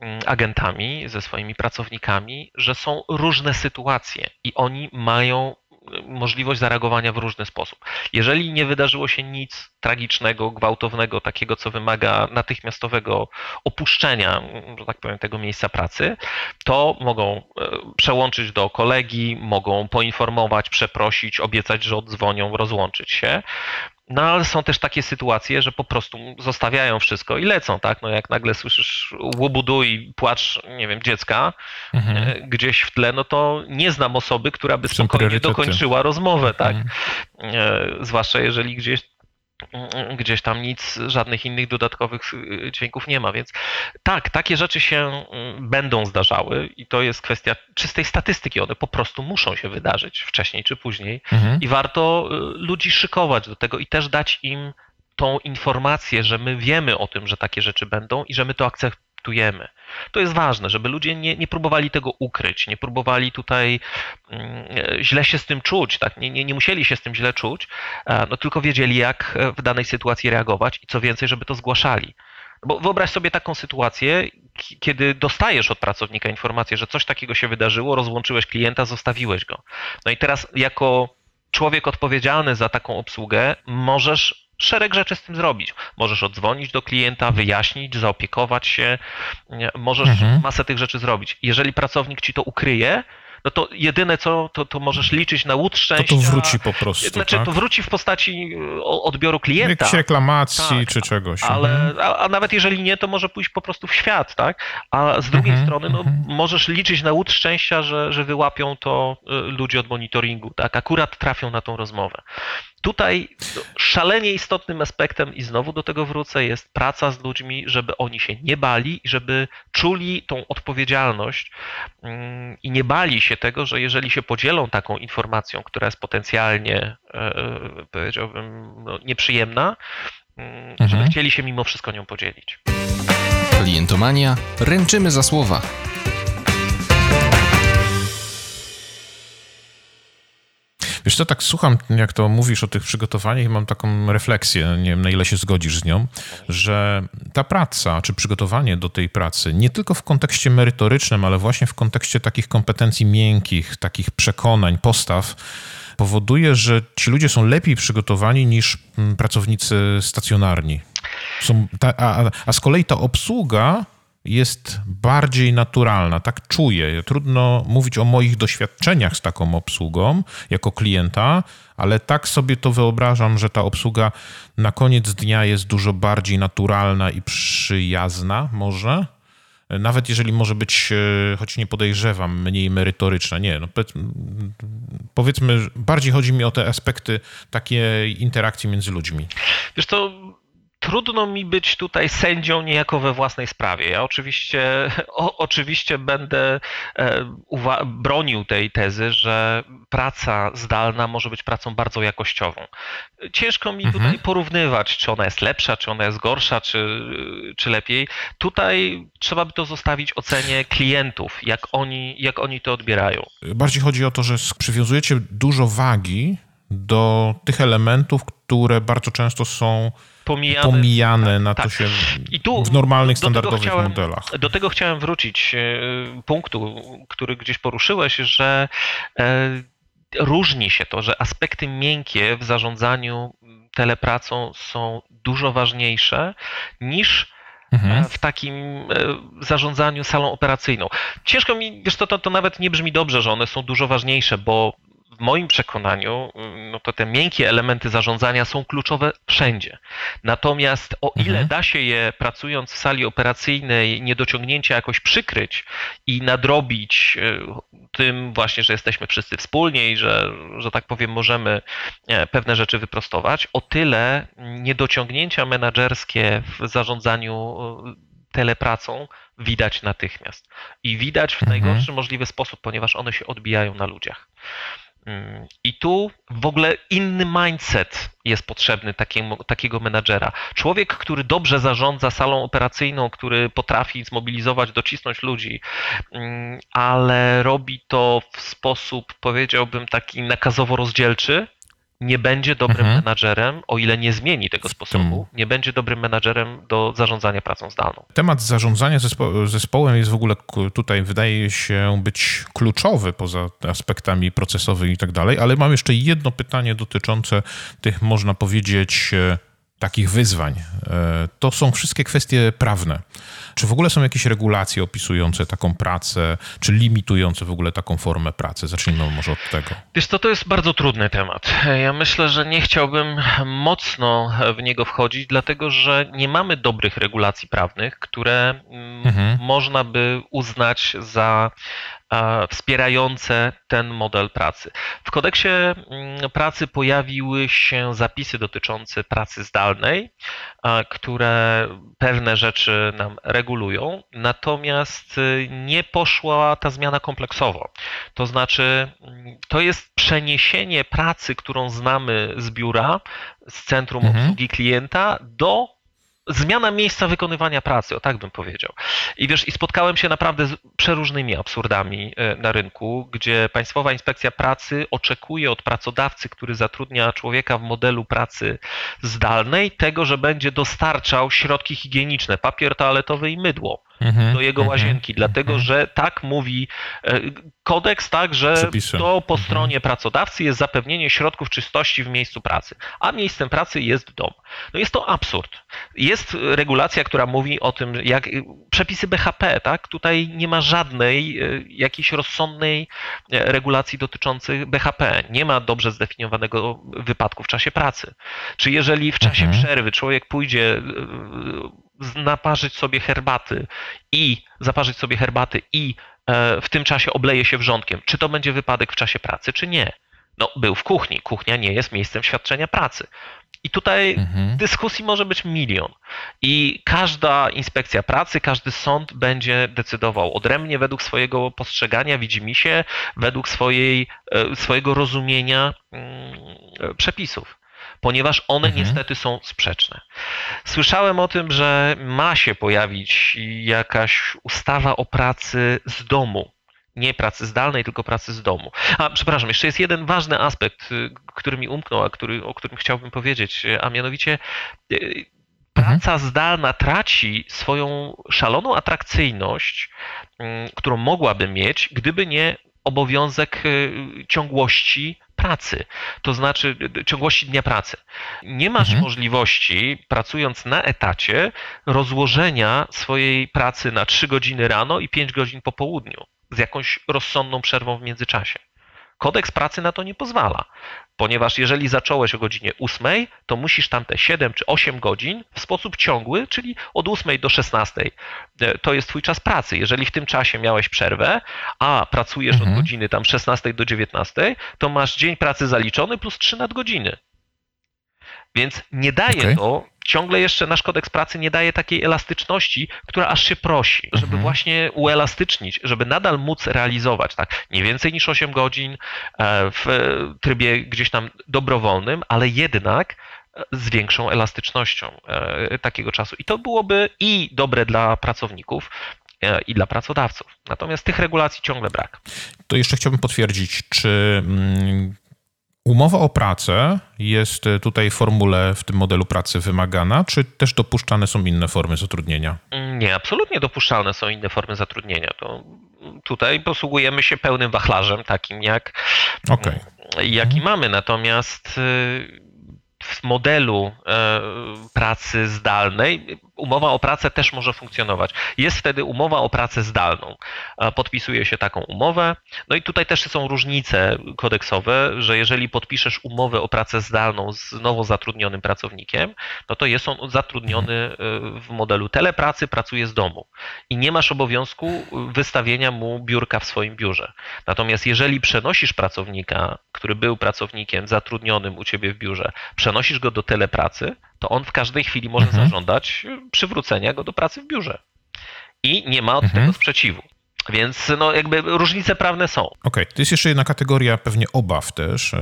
mm, agentami, ze swoimi pracownikami, że są różne sytuacje i oni mają e, możliwość zareagowania w różny sposób. Jeżeli nie wydarzyło się nic tragicznego, gwałtownego, takiego, co wymaga natychmiastowego opuszczenia, że tak powiem, tego miejsca pracy, to mogą e, przełączyć do kolegi, mogą poinformować, przeprosić, obiecać, że odzwonią, rozłączyć się. No ale są też takie sytuacje, że po prostu zostawiają wszystko i lecą, tak? No jak nagle słyszysz łobudu i płacz, nie wiem, dziecka mhm. E, gdzieś w tle, no to nie znam osoby, która by spokojnie dokończyła rozmowę, tak? Mhm. E, zwłaszcza jeżeli gdzieś gdzieś tam nic, żadnych innych dodatkowych y, dźwięków nie ma, więc tak, takie rzeczy się mm, będą zdarzały i to jest kwestia czystej statystyki, one po prostu muszą się wydarzyć wcześniej czy później mhm. i warto y, ludzi szykować do tego i też dać im tą informację, że my wiemy o tym, że takie rzeczy będą i że my to akceptujemy akceptujemy. To jest ważne, żeby ludzie nie, nie próbowali tego ukryć, nie próbowali tutaj mm, źle się z tym czuć, tak? nie, nie, nie musieli się z tym źle czuć, e, no tylko wiedzieli, jak w danej sytuacji reagować i co więcej, żeby to zgłaszali. Bo wyobraź sobie taką sytuację, kiedy dostajesz od pracownika informację, że coś takiego się wydarzyło, rozłączyłeś klienta, zostawiłeś go. No i teraz jako człowiek odpowiedzialny za taką obsługę możesz szereg rzeczy z tym zrobić. Możesz odzwonić do klienta, wyjaśnić, zaopiekować się, możesz mhm. masę tych rzeczy zrobić. Jeżeli pracownik ci to ukryje, no to jedyne co, to, to możesz liczyć na łód szczęścia. To, to wróci po prostu, Znaczy, tak? to wróci w postaci odbioru klienta. Jakiejś reklamacji tak, czy czegoś. Ale, mhm. a, a, nawet jeżeli nie, to może pójść po prostu w świat, tak? A z drugiej mhm, strony, no, mhm. możesz liczyć na łód szczęścia, że, że wyłapią to e, ludzie od monitoringu, tak? Akurat trafią na tą rozmowę. Tutaj szalenie istotnym aspektem, i znowu do tego wrócę, jest praca z ludźmi, żeby oni się nie bali i żeby czuli tą odpowiedzialność mm, i nie bali się tego, że jeżeli się podzielą taką informacją, która jest potencjalnie, e, e, powiedziałbym, no, nieprzyjemna, mm, mhm. żeby chcieli się mimo wszystko nią podzielić. Klientomania, ręczymy za słowa. Wiesz co, tak słucham, jak to mówisz o tych przygotowaniach i mam taką refleksję, nie wiem na ile się zgodzisz z nią, że ta praca, czy przygotowanie do tej pracy, nie tylko w kontekście merytorycznym, ale właśnie w kontekście takich kompetencji miękkich, takich przekonań, postaw, powoduje, że ci ludzie są lepiej przygotowani niż mm, pracownicy stacjonarni. Są ta, a, a z kolei ta obsługa jest bardziej naturalna, tak czuję. Trudno mówić o moich doświadczeniach z taką obsługą jako klienta, ale tak sobie to wyobrażam, że ta obsługa na koniec dnia jest dużo bardziej naturalna i przyjazna, może. Nawet jeżeli może być, e, choć nie podejrzewam, mniej merytoryczna. Nie, no powiedzmy, bardziej chodzi mi o te aspekty takiej interakcji między ludźmi. Wiesz to trudno mi być tutaj sędzią niejako we własnej sprawie. Ja oczywiście, o, oczywiście będę e, bronił tej tezy, że praca zdalna może być pracą bardzo jakościową. Ciężko mi mhm. tutaj porównywać, czy ona jest lepsza, czy ona jest gorsza, czy, czy lepiej. Tutaj trzeba by to zostawić ocenie klientów, jak oni, jak oni to odbierają. Bardziej chodzi o to, że przywiązujecie dużo wagi do tych elementów, które bardzo często są pomijane, pomijane na tak. to się tu w normalnych, standardowych chciałem, modelach. Do tego chciałem wrócić, e, punktu, który gdzieś poruszyłeś, że e, różni się to, że aspekty miękkie w zarządzaniu telepracą są dużo ważniejsze niż mhm. w takim e, zarządzaniu salą operacyjną. Ciężko mi, wiesz, to, to, to nawet nie brzmi dobrze, że one są dużo ważniejsze, bo w moim przekonaniu, no to te miękkie elementy zarządzania są kluczowe wszędzie. Natomiast o ile mhm. da się je pracując w sali operacyjnej, niedociągnięcia jakoś przykryć i nadrobić e, tym właśnie, że jesteśmy wszyscy wspólnie i że, że tak powiem, możemy e, pewne rzeczy wyprostować, o tyle niedociągnięcia menedżerskie w zarządzaniu e, telepracą widać natychmiast. I widać w mhm. najgorszy możliwy sposób, ponieważ one się odbijają na ludziach. Mm, I tu w ogóle inny mindset jest potrzebny takiego, takiego menadżera. Człowiek, który dobrze zarządza salą operacyjną, który potrafi zmobilizować, docisnąć ludzi, mm, ale robi to w sposób, powiedziałbym, taki nakazowo rozdzielczy, nie będzie dobrym mhm. menadżerem, o ile nie zmieni tego sposobu, nie będzie dobrym menadżerem do zarządzania pracą zdalną. Temat zarządzania zespo zespołem jest w ogóle tutaj, wydaje się, być kluczowy poza aspektami procesowymi i tak dalej, ale mam jeszcze jedno pytanie dotyczące tych, można powiedzieć, e, takich wyzwań. E, to są wszystkie kwestie prawne. Czy w ogóle są jakieś regulacje opisujące taką pracę, czy limitujące w ogóle taką formę pracy? Zacznijmy może od tego. Wiesz co, to jest bardzo trudny temat. Ja myślę, że nie chciałbym mocno w niego wchodzić, dlatego że nie mamy dobrych regulacji prawnych, które mm, mhm. można by uznać za wspierające ten model pracy. W kodeksie mm, pracy pojawiły się zapisy dotyczące pracy zdalnej, które pewne rzeczy nam regulują, natomiast y, nie poszła ta zmiana kompleksowo. To znaczy, mm, to jest przeniesienie pracy, którą znamy z biura, z centrum mhm. obsługi klienta do zmiana miejsca wykonywania pracy, o tak bym powiedział. I wiesz, i spotkałem się naprawdę z przeróżnymi absurdami e, na rynku, gdzie Państwowa Inspekcja Pracy oczekuje od pracodawcy, który zatrudnia człowieka w modelu pracy zdalnej, tego, że będzie dostarczał środki higieniczne, papier toaletowy i mydło mhm, do jego mhm, łazienki, dlatego mhm. że tak mówi e, kodeks, tak, że to po stronie pracodawcy jest zapewnienie środków czystości w miejscu pracy, a miejscem pracy jest dom. No jest to absurd. Jest regulacja, która mówi o tym, jak przepisy BHP, tak? Tutaj nie ma żadnej e, jakiejś rozsądnej e, regulacji dotyczących BHP. Nie ma dobrze zdefiniowanego wypadku w czasie pracy. Czy jeżeli w czasie mhm. przerwy człowiek pójdzie naparzyć sobie herbaty i zaparzyć sobie herbaty i e, w tym czasie obleje się wrzątkiem, czy to będzie wypadek w czasie pracy, czy nie? No, był w kuchni. Kuchnia nie jest miejscem świadczenia pracy. I tutaj mhm. dyskusji może być milion. I każda inspekcja pracy, każdy sąd będzie decydował odrębnie według swojego postrzegania, widzi się, według swojej, e, swojego rozumienia mm, przepisów ponieważ one mhm. niestety są sprzeczne. Słyszałem o tym, że ma się pojawić jakaś ustawa o pracy z domu. Nie pracy zdalnej, tylko pracy z domu. A przepraszam, jeszcze jest jeden ważny aspekt, y, który mi umknął, a który, o którym chciałbym powiedzieć, a mianowicie y, praca mhm. zdalna traci swoją szaloną atrakcyjność, mm, którą mogłaby mieć, gdyby nie obowiązek y, ciągłości pracy, to znaczy ciągłości dnia pracy. Nie masz mhm. możliwości, pracując na etacie, rozłożenia swojej pracy na 3 godziny rano i 5 godzin po południu z jakąś rozsądną przerwą w międzyczasie. Kodeks pracy na to nie pozwala, ponieważ jeżeli zacząłeś o godzinie 8, to musisz tam te 7 czy 8 godzin w sposób ciągły, czyli od 8 do 16 e, to jest twój czas pracy. Jeżeli w tym czasie miałeś przerwę, a pracujesz mhm. od godziny tam 16 do 19, to masz dzień pracy zaliczony plus 3 nadgodziny. Więc nie daje okay. to ciągle jeszcze nasz kodeks pracy nie daje takiej elastyczności, która aż się prosi, żeby mhm. właśnie uelastycznić, żeby nadal móc realizować, tak, nie więcej niż 8 godzin e, w trybie gdzieś tam dobrowolnym, ale jednak z większą elastycznością e, takiego czasu. I to byłoby i dobre dla pracowników, e, i dla pracodawców. Natomiast tych regulacji ciągle brak. To jeszcze chciałbym potwierdzić, czy mm, Umowa o pracę jest tutaj w formule, w tym modelu pracy wymagana, czy też dopuszczane są inne formy zatrudnienia? Nie, absolutnie dopuszczalne są inne formy zatrudnienia. To tutaj posługujemy się pełnym wachlarzem, takim jak, okay. jaki mhm. mamy. Natomiast y, w modelu e, pracy zdalnej umowa o pracę też może funkcjonować. Jest wtedy umowa o pracę zdalną. Podpisuje się taką umowę. No i tutaj też są różnice kodeksowe, że jeżeli podpiszesz umowę o pracę zdalną z nowo zatrudnionym pracownikiem, no to jest on zatrudniony e, w modelu telepracy, pracuje z domu i nie masz obowiązku wystawienia mu biurka w swoim biurze. Natomiast jeżeli przenosisz pracownika, który był pracownikiem zatrudnionym u ciebie w biurze, przenosisz go do telepracy, to on w każdej chwili może mhm. zażądać przywrócenia go do pracy w biurze. I nie ma od mhm. tego sprzeciwu. Więc no, jakby różnice prawne są. Okej, okay. to jest jeszcze jedna kategoria pewnie obaw też. E,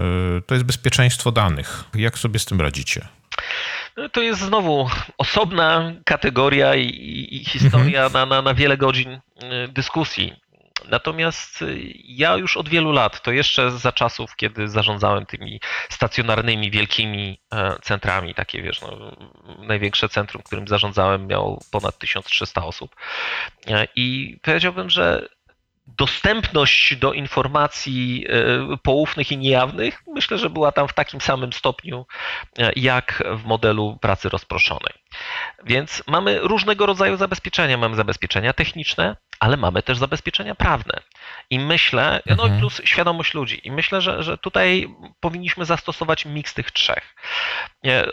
to jest bezpieczeństwo danych. Jak sobie z tym radzicie? No, to jest znowu osobna kategoria i, i historia mhm. na, na, na wiele godzin e, dyskusji. Natomiast y, ja już od wielu lat, to jeszcze za czasów, kiedy zarządzałem tymi stacjonarnymi, wielkimi e, centrami, takie wiesz, no, największe centrum, którym zarządzałem, miało ponad 1300 osób. E, I powiedziałbym, że dostępność do informacji e, poufnych i niejawnych, myślę, że była tam w takim samym stopniu jak w modelu pracy rozproszonej. Więc mamy różnego rodzaju zabezpieczenia. Mamy zabezpieczenia techniczne, ale mamy też zabezpieczenia prawne. I myślę, no mhm. plus świadomość ludzi. I myślę, że, że tutaj powinniśmy zastosować miks tych trzech.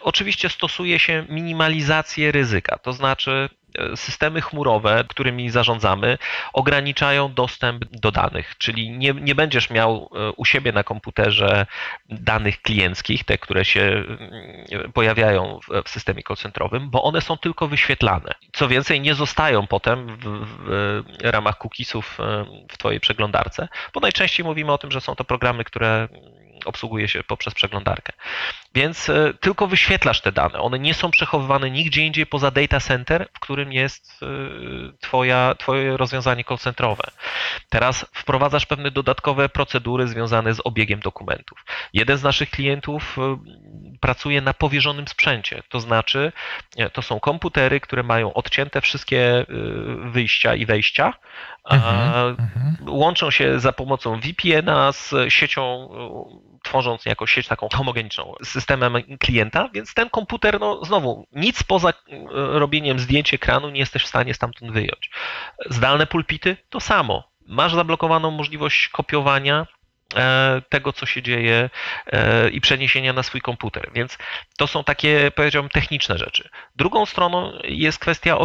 Oczywiście stosuje się minimalizację ryzyka, to znaczy e, systemy chmurowe, którymi zarządzamy, ograniczają dostęp do danych, czyli nie, nie będziesz miał e, u siebie na komputerze danych klienckich, te, które się mm, pojawiają w, w systemie call centrowym, bo one są tylko wyświetlane. Co więcej, nie zostają potem w, w ramach cookiesów e, w Twojej przeglądarce, bo najczęściej mówimy o tym, że są to programy, które obsługuje się poprzez przeglądarkę. Więc e, tylko wyświetlasz te dane. One nie są przechowywane nigdzie indziej poza data center, w którym jest e, twoja, twoje rozwiązanie call centrowe. Teraz wprowadzasz pewne dodatkowe procedury związane z obiegiem dokumentów. Jeden z naszych klientów pracuje na powierzonym sprzęcie, to znaczy to są komputery, które mają odcięte wszystkie wyjścia i wejścia, mhm, mhm. łączą się za pomocą VPN-a z siecią tworząc jakąś sieć taką homogeniczną z systemem klienta, więc ten komputer, no znowu, nic poza e, robieniem zdjęć ekranu nie jesteś w stanie stamtąd wyjąć. Zdalne pulpity to samo. Masz zablokowaną możliwość kopiowania tego, co się dzieje e, i przeniesienia na swój komputer. Więc to są takie, powiedziałbym, techniczne rzeczy. Drugą stroną jest kwestia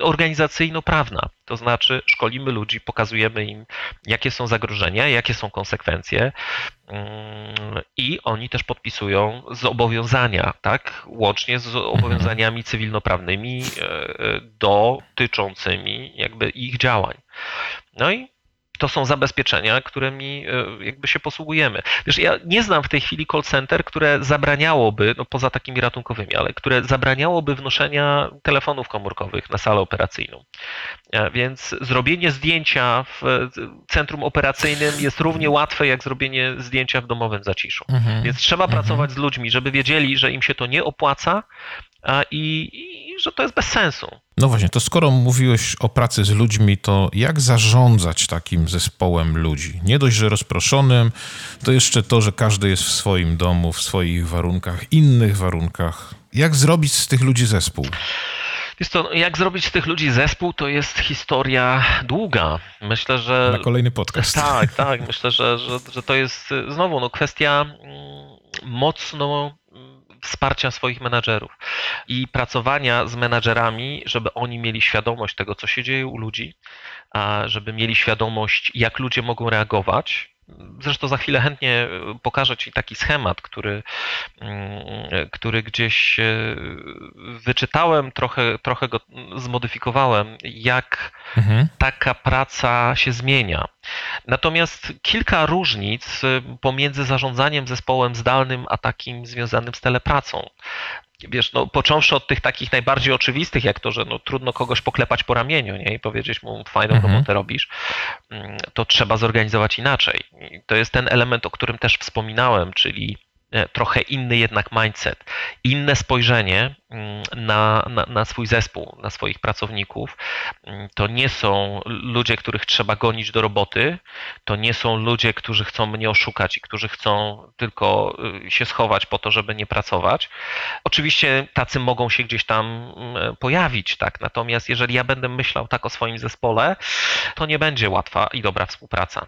organizacyjno-prawna. To znaczy szkolimy ludzi, pokazujemy im, jakie są zagrożenia, jakie są konsekwencje mm, i oni też podpisują zobowiązania, tak? łącznie z obowiązaniami cywilnoprawnymi e, dotyczącymi jakby ich działań. No i to są zabezpieczenia, którymi e, jakby się posługujemy. Wiesz, ja nie znam w tej chwili call center, które zabraniałoby, no poza takimi ratunkowymi, ale które zabraniałoby wnoszenia telefonów komórkowych na salę operacyjną. E, więc zrobienie zdjęcia w centrum operacyjnym jest równie łatwe, jak zrobienie zdjęcia w domowym zaciszu. Mhm. Więc trzeba mhm. pracować z ludźmi, żeby wiedzieli, że im się to nie opłaca i, i że to jest bez sensu. No właśnie, to skoro mówiłeś o pracy z ludźmi, to jak zarządzać takim zespołem ludzi? Nie dość, że rozproszonym, to jeszcze to, że każdy jest w swoim domu, w swoich warunkach, innych warunkach. Jak zrobić z tych ludzi zespół? Jest to, jak zrobić z tych ludzi zespół, to jest historia długa. Myślę, że. Na kolejny podcast. Tak, tak. Myślę, że, że, że to jest znowu no, kwestia mm, mocno wsparcia swoich menadżerów i pracowania z menadżerami, żeby oni mieli świadomość tego, co się dzieje u ludzi, żeby mieli świadomość, jak ludzie mogą reagować, Zresztą za chwilę chętnie e, pokażę Ci taki schemat, który, mm, który gdzieś e, wyczytałem, trochę, trochę go zmodyfikowałem, jak mhm. taka praca się zmienia. Natomiast kilka różnic e, pomiędzy zarządzaniem zespołem zdalnym, a takim związanym z telepracą wiesz, no, począwszy od tych takich najbardziej oczywistych, jak to, że no, trudno kogoś poklepać po ramieniu nie? i powiedzieć mu, fajną mhm. robotę robisz, mm, to trzeba zorganizować inaczej. I to jest ten element, o którym też wspominałem, czyli trochę inny jednak mindset, inne spojrzenie mm, na, na, na, swój zespół, na swoich pracowników. Mm, to nie są ludzie, których trzeba gonić do roboty, to nie są ludzie, którzy chcą mnie oszukać i którzy chcą tylko y, się schować po to, żeby nie pracować. Oczywiście tacy mogą się gdzieś tam mm, pojawić, tak. Natomiast jeżeli ja będę myślał tak o swoim zespole, to nie będzie łatwa i dobra współpraca.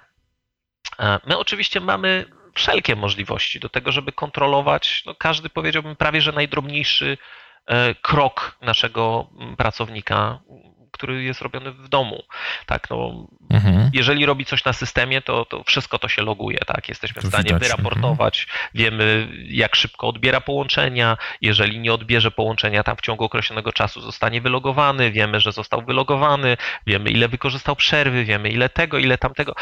E, my oczywiście mamy wszelkie możliwości do tego, żeby kontrolować no każdy, powiedziałbym, prawie że najdrobniejszy e, krok naszego pracownika, który jest robiony w domu. Tak, no, mhm. Jeżeli robi coś na systemie, to, to wszystko to się loguje. Tak? Jesteśmy w stanie widać. wyraportować, mhm. wiemy jak szybko odbiera połączenia, jeżeli nie odbierze połączenia tam w ciągu określonego czasu zostanie wylogowany, wiemy, że został wylogowany, wiemy ile wykorzystał przerwy, wiemy ile tego, ile tamtego.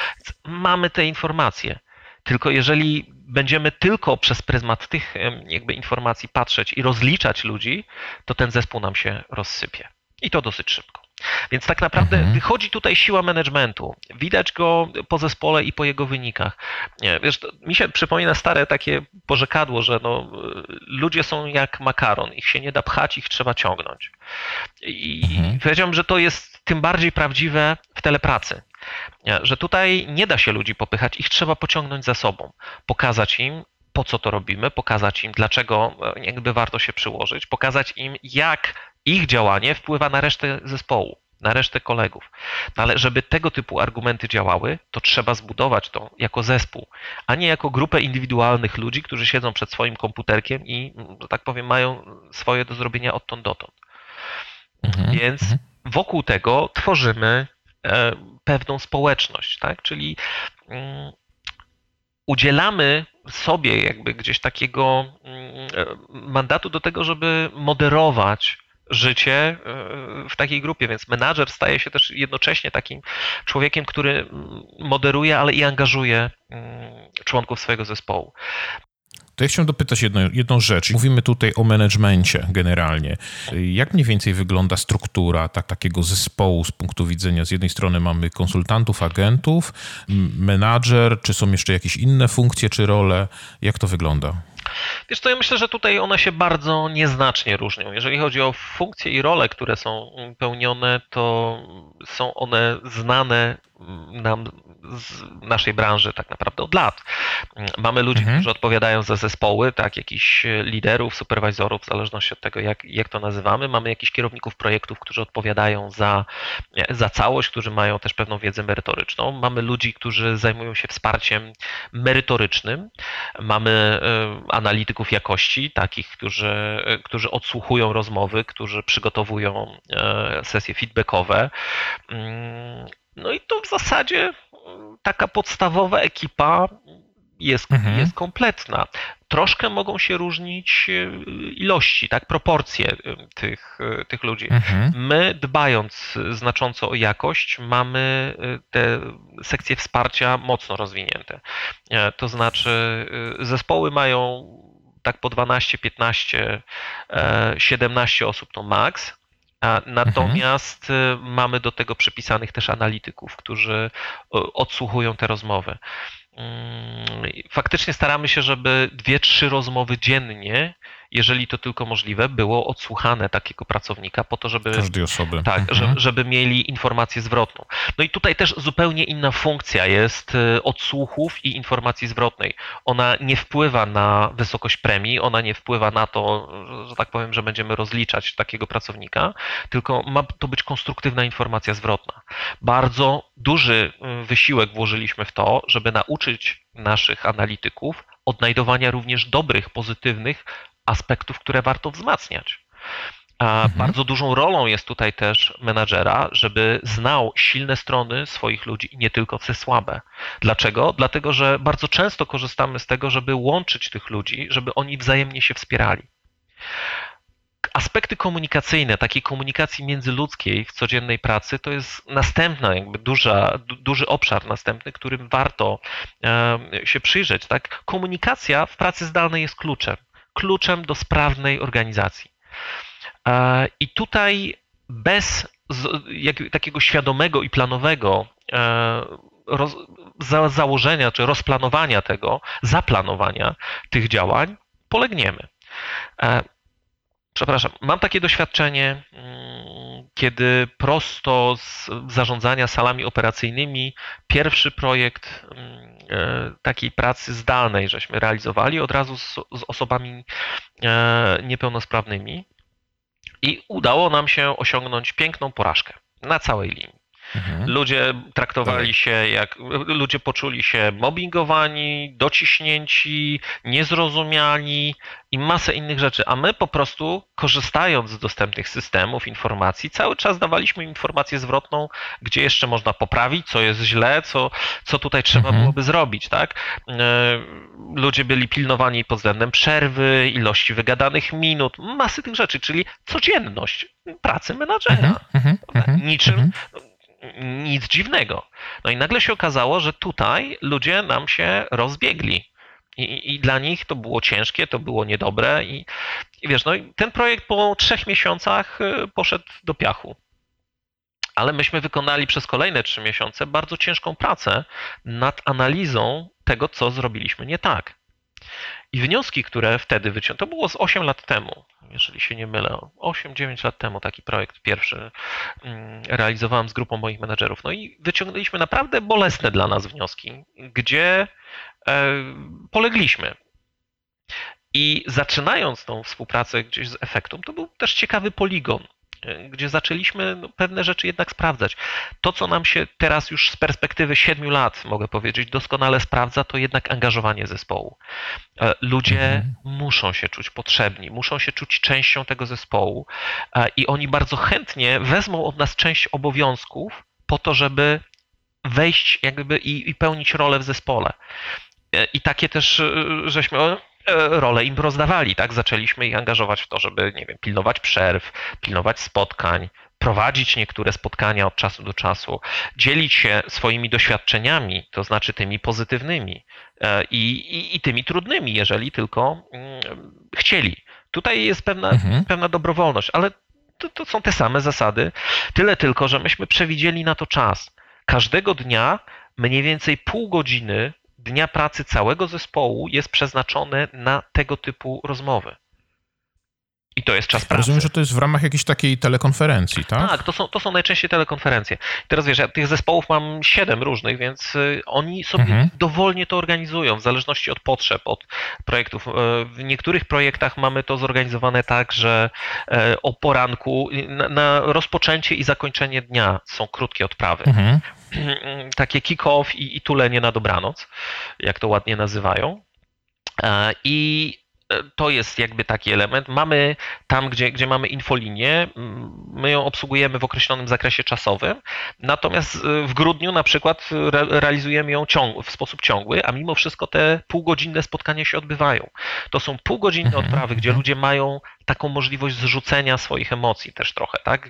Mamy te informacje. Tylko jeżeli będziemy tylko przez pryzmat tych jakby informacji patrzeć i rozliczać ludzi, to ten zespół nam się rozsypie. I to dosyć szybko. Więc tak naprawdę mhm. wychodzi tutaj siła managementu. Widać go po zespole i po jego wynikach. Wiesz, mi się przypomina stare takie porzekadło, że no, ludzie są jak makaron, ich się nie da pchać, ich trzeba ciągnąć. I mhm. powiedziałbym, że to jest tym bardziej prawdziwe w telepracy. Że tutaj nie da się ludzi popychać, ich trzeba pociągnąć za sobą, pokazać im, po co to robimy, pokazać im, dlaczego e, jakby warto się przyłożyć, pokazać im, jak ich działanie wpływa na resztę zespołu, na resztę kolegów. No ale żeby tego typu argumenty działały, to trzeba zbudować to jako zespół, a nie jako grupę indywidualnych ludzi, którzy siedzą przed swoim komputerkiem i, że tak powiem, mają swoje do zrobienia odtąd dotąd. Mhm. Więc mhm. wokół tego tworzymy pewną społeczność, tak? Czyli mm, udzielamy sobie jakby gdzieś takiego mm, e, mandatu do tego, żeby moderować życie e, w takiej grupie, więc menadżer staje się też jednocześnie takim człowiekiem, który moderuje, ale i angażuje mm, członków swojego zespołu. To ja chciałem dopytać jedno, jedną rzecz. Mówimy tutaj o managemencie generalnie. Jak mniej więcej wygląda struktura tak, takiego zespołu z punktu widzenia, z jednej strony mamy konsultantów, agentów, menadżer, czy są jeszcze jakieś inne funkcje czy role? Jak to wygląda? Wiesz to ja myślę, że tutaj one się bardzo nieznacznie różnią. Jeżeli chodzi o funkcje i role, które są pełnione, to są one znane nam z naszej branży tak naprawdę od lat. Mamy ludzi, mhm. którzy odpowiadają za zespoły, tak, jakichś liderów, superwizorów, w zależności od tego, jak, jak to nazywamy. Mamy jakichś kierowników projektów, którzy odpowiadają za, za całość, którzy mają też pewną wiedzę merytoryczną. Mamy ludzi, którzy zajmują się wsparciem merytorycznym. Mamy e, analityków jakości, takich, którzy, którzy odsłuchują rozmowy, którzy przygotowują e, sesje feedbackowe. No i to w zasadzie mm, taka podstawowa ekipa jest, mhm. jest kompletna. Troszkę mogą się różnić e, ilości, tak, proporcje e, tych, e, tych ludzi. Mhm. My, dbając znacząco o jakość, mamy te sekcje wsparcia mocno rozwinięte. To znaczy, zespoły mają tak po 12, 15, 17 osób to maks Natomiast mhm. mamy do tego przypisanych też analityków, którzy odsłuchują te rozmowy. Mm, faktycznie staramy się, żeby dwie, trzy rozmowy dziennie jeżeli to tylko możliwe, było odsłuchane takiego pracownika po to, żeby. Każdej osoby. Tak, mhm. żeby, żeby mieli informację zwrotną. No i tutaj też zupełnie inna funkcja jest y, odsłuchów i informacji zwrotnej. Ona nie wpływa na wysokość premii, ona nie wpływa na to, że tak powiem, że będziemy rozliczać takiego pracownika, tylko ma to być konstruktywna informacja zwrotna. Bardzo duży y, wysiłek włożyliśmy w to, żeby nauczyć naszych analityków odnajdowania również dobrych, pozytywnych aspektów, które warto wzmacniać. A mhm. bardzo dużą rolą jest tutaj też menadżera, żeby znał silne strony swoich ludzi i nie tylko te słabe. Dlaczego? Dlatego, że bardzo często korzystamy z tego, żeby łączyć tych ludzi, żeby oni wzajemnie się wspierali. Aspekty komunikacyjne, takiej komunikacji międzyludzkiej w codziennej pracy, to jest następna, jakby duża, duży obszar następny, którym warto się przyjrzeć. Tak? Komunikacja w pracy zdalnej jest kluczem kluczem do sprawnej organizacji. E, I tutaj bez takiego świadomego i planowego e, założenia czy rozplanowania tego, zaplanowania tych działań, polegniemy. E, przepraszam, mam takie doświadczenie, mm, kiedy prosto z zarządzania salami operacyjnymi pierwszy projekt mm, E, takiej pracy zdalnej żeśmy realizowali od razu z, z osobami e, niepełnosprawnymi i udało nam się osiągnąć piękną porażkę na całej linii. Mhm. Ludzie traktowali się jak, ludzie poczuli się mobbingowani, dociśnięci, niezrozumiani i masę innych rzeczy, a my po prostu korzystając z dostępnych systemów, informacji, cały czas dawaliśmy informację zwrotną, gdzie jeszcze można poprawić, co jest źle, co, co tutaj trzeba mhm. byłoby zrobić, tak? E, ludzie byli pilnowani pod względem przerwy, ilości wygadanych minut, masy tych rzeczy, czyli codzienność pracy menadżera. Mhm, mhm, Niczym nic dziwnego. No i nagle się okazało, że tutaj ludzie nam się rozbiegli. I, I, dla nich to było ciężkie, to było niedobre. I, i wiesz, no ten projekt po trzech miesiącach y, poszedł do piachu. Ale myśmy wykonali przez kolejne trzy miesiące bardzo ciężką pracę nad analizą tego, co zrobiliśmy nie tak. I wnioski, które wtedy wyciągnąłem, to było z 8 lat temu, jeżeli się nie mylę, 8-9 lat temu taki projekt pierwszy mm, realizowałem z grupą moich menedżerów. No i wyciągnęliśmy naprawdę bolesne dla nas wnioski, gdzie e, polegliśmy. I zaczynając tą współpracę gdzieś z efektem, to był też ciekawy poligon gdzie zaczęliśmy no, pewne rzeczy jednak sprawdzać. To, co nam się teraz już z perspektywy siedmiu lat, mogę powiedzieć, doskonale sprawdza, to jednak angażowanie zespołu. E, ludzie mhm. muszą się czuć potrzebni, muszą się czuć częścią tego zespołu e, i oni bardzo chętnie wezmą od nas część obowiązków po to, żeby wejść jakby i, i pełnić rolę w zespole. E, I takie też żeśmy E, rolę im rozdawali, tak? Zaczęliśmy ich angażować w to, żeby, nie wiem, pilnować przerw, pilnować spotkań, prowadzić niektóre spotkania od czasu do czasu, dzielić się swoimi doświadczeniami, to znaczy tymi pozytywnymi e, i, i, i tymi trudnymi, jeżeli tylko mm, chcieli. Tutaj jest pewna, mhm. pewna dobrowolność, ale to, to są te same zasady, tyle tylko, że myśmy przewidzieli na to czas. Każdego dnia mniej więcej pół godziny dnia pracy całego zespołu jest przeznaczone na tego typu rozmowy. I to jest czas pracy. Rozumiem, że to jest w ramach jakiejś takiej telekonferencji, tak? Tak, to są, to są najczęściej telekonferencje. teraz wiesz, ja tych zespołów mam siedem różnych, więc y, oni sobie mhm. dowolnie to organizują, w zależności od potrzeb, od projektów. Y, w niektórych projektach mamy to zorganizowane tak, że y, o poranku na, na rozpoczęcie i zakończenie dnia są krótkie odprawy. Mhm. Takie kick-off i, i tulenie na dobranoc, jak to ładnie nazywają. E, I to jest jakby taki element. Mamy tam, gdzie, gdzie mamy infolinię, my ją obsługujemy w określonym zakresie czasowym, natomiast y, w grudniu na przykład re, realizujemy ją ciąg, w sposób ciągły, a mimo wszystko te półgodzinne spotkania się odbywają. To są półgodzinne mhm, odprawy, gdzie mhm. ludzie mają taką możliwość zrzucenia swoich emocji też trochę, tak?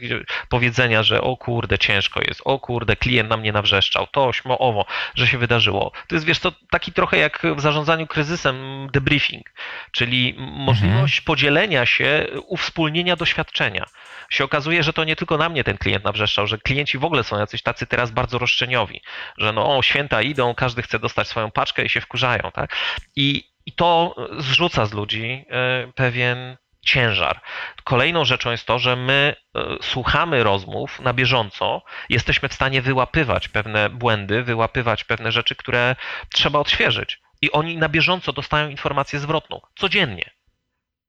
Powiedzenia, że o kurde, ciężko jest, o kurde, klient na mnie nawrzeszczał, to, śmo, owo, że się wydarzyło. To jest, wiesz, to taki trochę jak w zarządzaniu kryzysem debriefing, czyli możliwość mhm. podzielenia się, uwspólnienia doświadczenia. Się okazuje, że to nie tylko na mnie ten klient nawrzeszczał, że klienci w ogóle są jacyś tacy teraz bardzo roszczeniowi, że no o, święta idą, każdy chce dostać swoją paczkę i się wkurzają, tak? I, i to zrzuca z ludzi e, pewien ciężar. Kolejną rzeczą jest to, że my e, słuchamy rozmów na bieżąco, jesteśmy w stanie wyłapywać pewne błędy, wyłapywać pewne rzeczy, które trzeba odświeżyć. I oni na bieżąco dostają informację zwrotną, codziennie.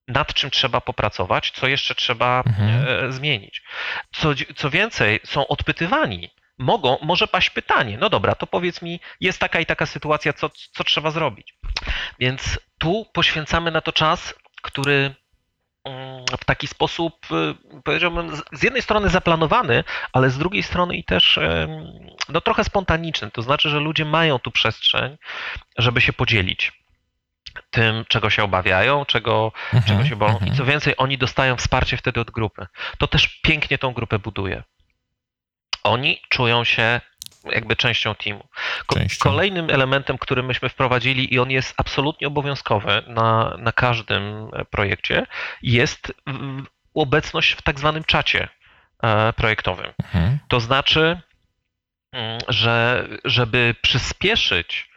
Nad czym trzeba popracować, co jeszcze trzeba mhm. E, zmienić. Co, co więcej, są odpytywani mogą, może paść pytanie, no dobra, to powiedz mi, jest taka i taka sytuacja, co, co trzeba zrobić. Więc tu poświęcamy na to czas, który w taki sposób, y, powiedziałbym, z jednej strony zaplanowany, ale z drugiej strony i też no, trochę spontaniczny. To znaczy, że ludzie mają tu przestrzeń, żeby się podzielić tym, czego się obawiają, czego, mhm, czego się boją. I co mhm. więcej, oni dostają wsparcie wtedy od grupy. To też pięknie tą grupę buduje. Oni czują się jakby częścią teamu. Częścią. Kolejnym elementem, który myśmy wprowadzili i on jest absolutnie obowiązkowy na, na każdym projekcie, jest obecność w tak zwanym czacie e, projektowym. Mhm. To znaczy, mm, że żeby przyspieszyć E,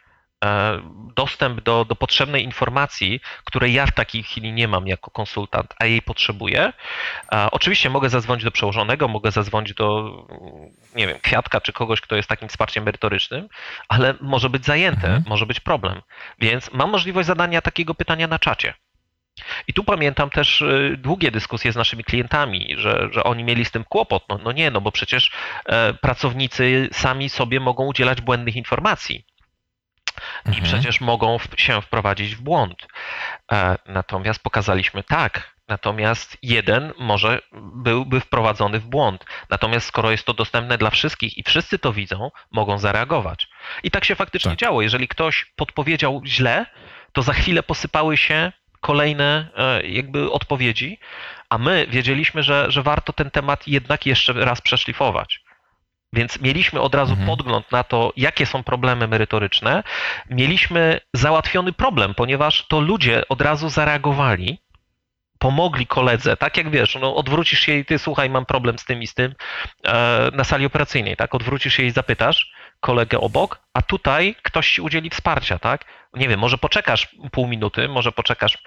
dostęp do, do potrzebnej informacji, której ja w takiej chwili nie mam jako konsultant, a jej potrzebuję. Oczywiście mogę zadzwonić do przełożonego, mogę zadzwonić do, nie wiem, kwiatka czy kogoś, kto jest takim wsparciem merytorycznym, ale może być zajęte, mhm. może być problem. Więc mam możliwość zadania takiego pytania na czacie. I tu pamiętam też y, długie dyskusje z naszymi klientami, że, że oni mieli z tym kłopot. No, no nie, no bo przecież e, pracownicy sami sobie mogą udzielać błędnych informacji. I mhm. przecież mogą się wprowadzić w błąd. E, natomiast pokazaliśmy tak, Natomiast jeden może byłby wprowadzony w błąd. Natomiast skoro jest to dostępne dla wszystkich i wszyscy to widzą, mogą zareagować. I tak się faktycznie tak. działo. Jeżeli ktoś podpowiedział źle, to za chwilę posypały się kolejne e, jakby odpowiedzi, a my wiedzieliśmy, że, że warto ten temat jednak jeszcze raz przeszlifować. Więc mieliśmy od razu mhm. podgląd na to, jakie są problemy merytoryczne. Mieliśmy załatwiony problem, ponieważ to ludzie od razu zareagowali pomogli koledze, tak jak wiesz, no odwrócisz się i ty słuchaj, mam problem z tym i z tym e, na sali operacyjnej, tak? Odwrócisz się i zapytasz kolegę obok, a tutaj ktoś ci udzieli wsparcia, tak? Nie wiem, może poczekasz pół minuty, może poczekasz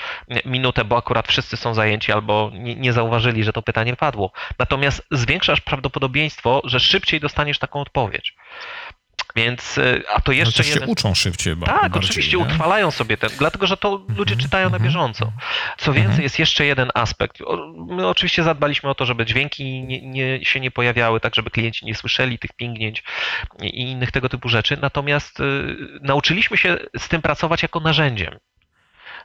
minutę, bo akurat wszyscy są zajęci albo nie, nie zauważyli, że to pytanie padło. Natomiast zwiększasz prawdopodobieństwo, że szybciej dostaniesz taką odpowiedź. Więc, y, a to jeszcze no jeden... się uczą szybciej. Tak, bardziej, oczywiście nie? utrwalają sobie ten, dlatego że to ludzie czytają na mhm. bieżąco. Co więcej, mhm. jest jeszcze jeden aspekt. My oczywiście zadbaliśmy o to, żeby dźwięki nie, nie, się nie pojawiały, tak żeby klienci nie słyszeli tych pingnięć i innych tego typu rzeczy. Natomiast y, nauczyliśmy się z tym pracować jako narzędziem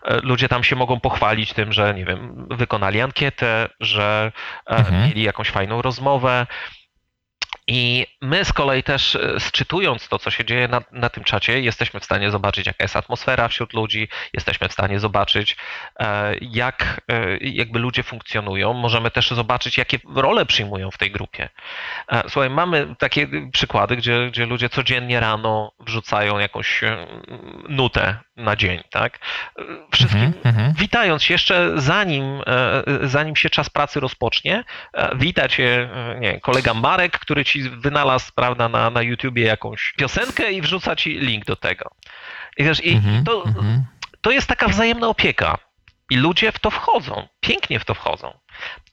e, ludzie tam się mogą pochwalić tym, że nie wiem, wykonali ankietę, że e, mhm. mieli jakąś fajną rozmowę, i my z kolei też e, sczytując to, co się dzieje na, na, tym czacie, jesteśmy w stanie zobaczyć, jaka jest atmosfera wśród ludzi, jesteśmy w stanie zobaczyć, e, jak e, jakby ludzie funkcjonują. Możemy też zobaczyć, jakie role przyjmują w tej grupie. Słuchaj, mamy takie przykłady, gdzie, gdzie ludzie codziennie rano wrzucają jakąś nutę na dzień, tak? Wszystkim mm -hmm. witając jeszcze zanim, zanim się czas pracy rozpocznie, wita cię nie, kolega Marek, który ci wynalazł, prawda, na, na YouTubie jakąś piosenkę i wrzuca ci link do tego. I wiesz, i mm -hmm, to, -hmm. to jest taka wzajemna opieka. I ludzie w to wchodzą, pięknie w to wchodzą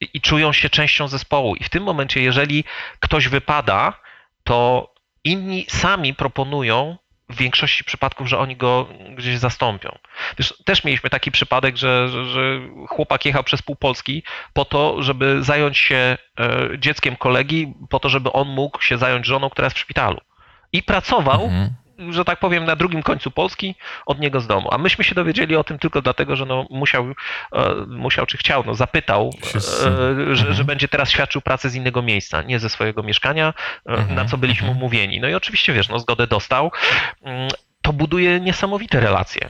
I, i czują się częścią zespołu. I w tym momencie, jeżeli ktoś wypada, to inni sami proponują w większości przypadków, że oni go gdzieś zastąpią. Wiesz, też mieliśmy taki przypadek, że, że, że, chłopak jechał przez pół Polski po to, żeby zająć się e, dzieckiem kolegi, po to, żeby on mógł się zająć żoną, która jest w szpitalu. I pracował mhm że tak powiem, na drugim końcu Polski od niego z domu. A myśmy się dowiedzieli o tym tylko dlatego, że no musiał, e, musiał czy chciał, no zapytał, e, że, że mhm. będzie teraz świadczył pracę z innego miejsca, nie ze swojego mieszkania, e, na mhm. co byliśmy mhm. umówieni. No i oczywiście, wiesz, no zgodę dostał. Mm, to buduje niesamowite relacje.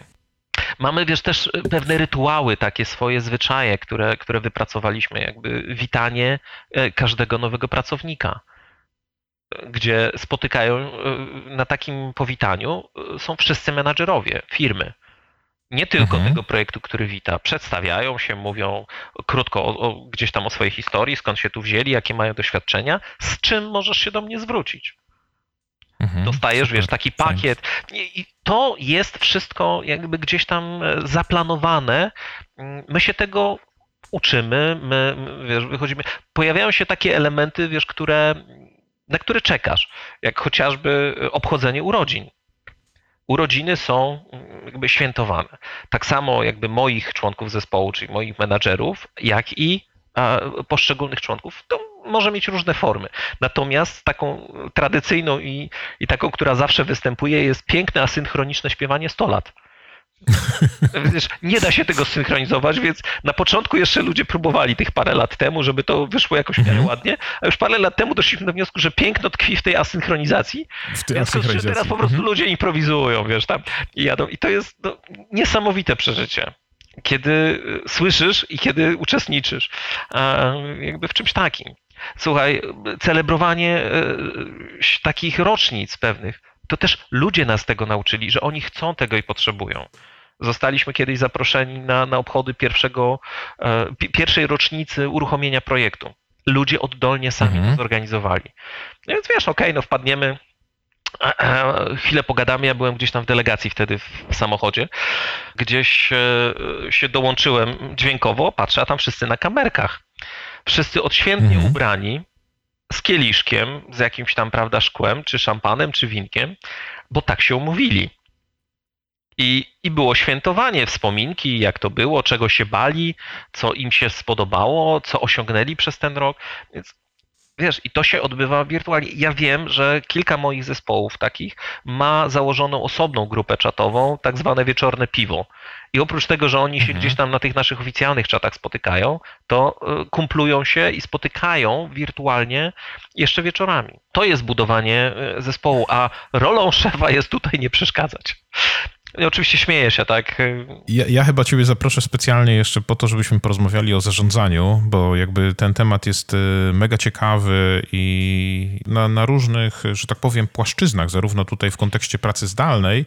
Mamy, wiesz, też pewne rytuały, takie swoje zwyczaje, które, które wypracowaliśmy, jakby witanie każdego nowego pracownika gdzie spotykają e, na takim powitaniu e, są wszyscy menadżerowie firmy. Nie tylko mhm. tego projektu, który wita. Przedstawiają się, mówią krótko o, o, gdzieś tam o swojej historii, skąd się tu wzięli, jakie mają doświadczenia, z czym możesz się do mnie zwrócić. Mhm. Dostajesz, wiesz, taki pakiet. I to jest wszystko jakby gdzieś tam e, zaplanowane. Mm, my się tego uczymy, my, wiesz, wychodzimy. Pojawiają się takie elementy, wiesz, które na które czekasz, jak chociażby obchodzenie urodzin. Urodziny są mm, jakby świętowane. Tak samo jakby moich członków zespołu, czyli moich menadżerów, jak i poszczególnych członków. To może mieć różne formy. Natomiast taką tradycyjną i, i taką, która zawsze występuje, jest piękne asynchroniczne śpiewanie 100 lat. Wiesz, nie da się tego synchronizować, więc na początku jeszcze ludzie próbowali tych parę lat temu, żeby to wyszło jakoś mhm. ładnie, a już parę lat temu doszliśmy do wniosku, że piękno tkwi w tej asynchronizacji. W tej asynchronizacji. teraz po prostu mhm. ludzie improwizują, wiesz, tam i jadą. I to jest no, niesamowite przeżycie kiedy słyszysz i kiedy uczestniczysz jakby w czymś takim. Słuchaj, celebrowanie e, takich rocznic pewnych, to też ludzie nas tego nauczyli, że oni chcą tego i potrzebują. Zostaliśmy kiedyś zaproszeni na, na obchody pierwszego, e, pierwszej rocznicy uruchomienia projektu. Ludzie oddolnie sami mhm. to zorganizowali. No więc wiesz, okej, okay, no wpadniemy, e, e, chwilę pogadamy. Ja byłem gdzieś tam w delegacji wtedy w samochodzie. Gdzieś się dołączyłem dźwiękowo, patrzę, a tam wszyscy na kamerkach. Wszyscy odświętnie mhm. ubrani, z kieliszkiem, z jakimś tam, prawda, szkłem, czy szampanem, czy winkiem, bo tak się umówili. I, I było świętowanie, wspominki, jak to było, czego się bali, co im się spodobało, co osiągnęli przez ten rok. Więc Wiesz, i to się odbywa wirtualnie. Ja wiem, że kilka moich zespołów takich ma założoną osobną grupę czatową, tak zwane wieczorne piwo. I oprócz tego, że oni się mhm. gdzieś tam na tych naszych oficjalnych czatach spotykają, to y, kumplują się i spotykają wirtualnie jeszcze wieczorami. To jest budowanie y, zespołu, a rolą szefa jest tutaj nie przeszkadzać. Oczywiście śmieję się, tak? Ja, ja, chyba ciebie zaproszę specjalnie jeszcze po to, żebyśmy porozmawiali o zarządzaniu, bo jakby ten temat jest y, mega ciekawy i na, na różnych, że tak powiem, płaszczyznach, zarówno tutaj w kontekście pracy zdalnej,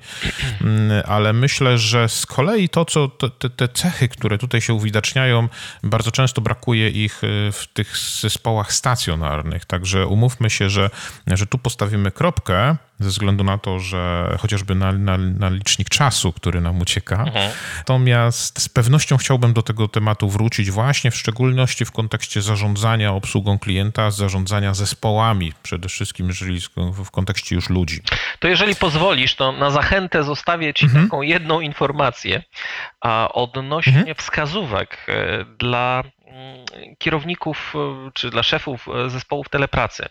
mm, ale myślę, że z kolei to, co te, te cechy, które tutaj się uwidaczniają, bardzo często brakuje ich y, w tych zespołach stacjonarnych. Także umówmy się, że, że tu postawimy kropkę, ze względu na to, że chociażby na, na, na licznik czasu, który nam ucieka. Mhm. Natomiast z pewnością chciałbym do tego tematu wrócić właśnie w szczególności w kontekście zarządzania obsługą klienta, zarządzania zespołami, przede wszystkim jeżeli w kontekście już ludzi. To jeżeli pozwolisz, to na zachętę zostawię Ci mhm. taką jedną informację odnośnie mhm. wskazówek e, dla kierowników e, czy dla szefów e, zespołów telepracy.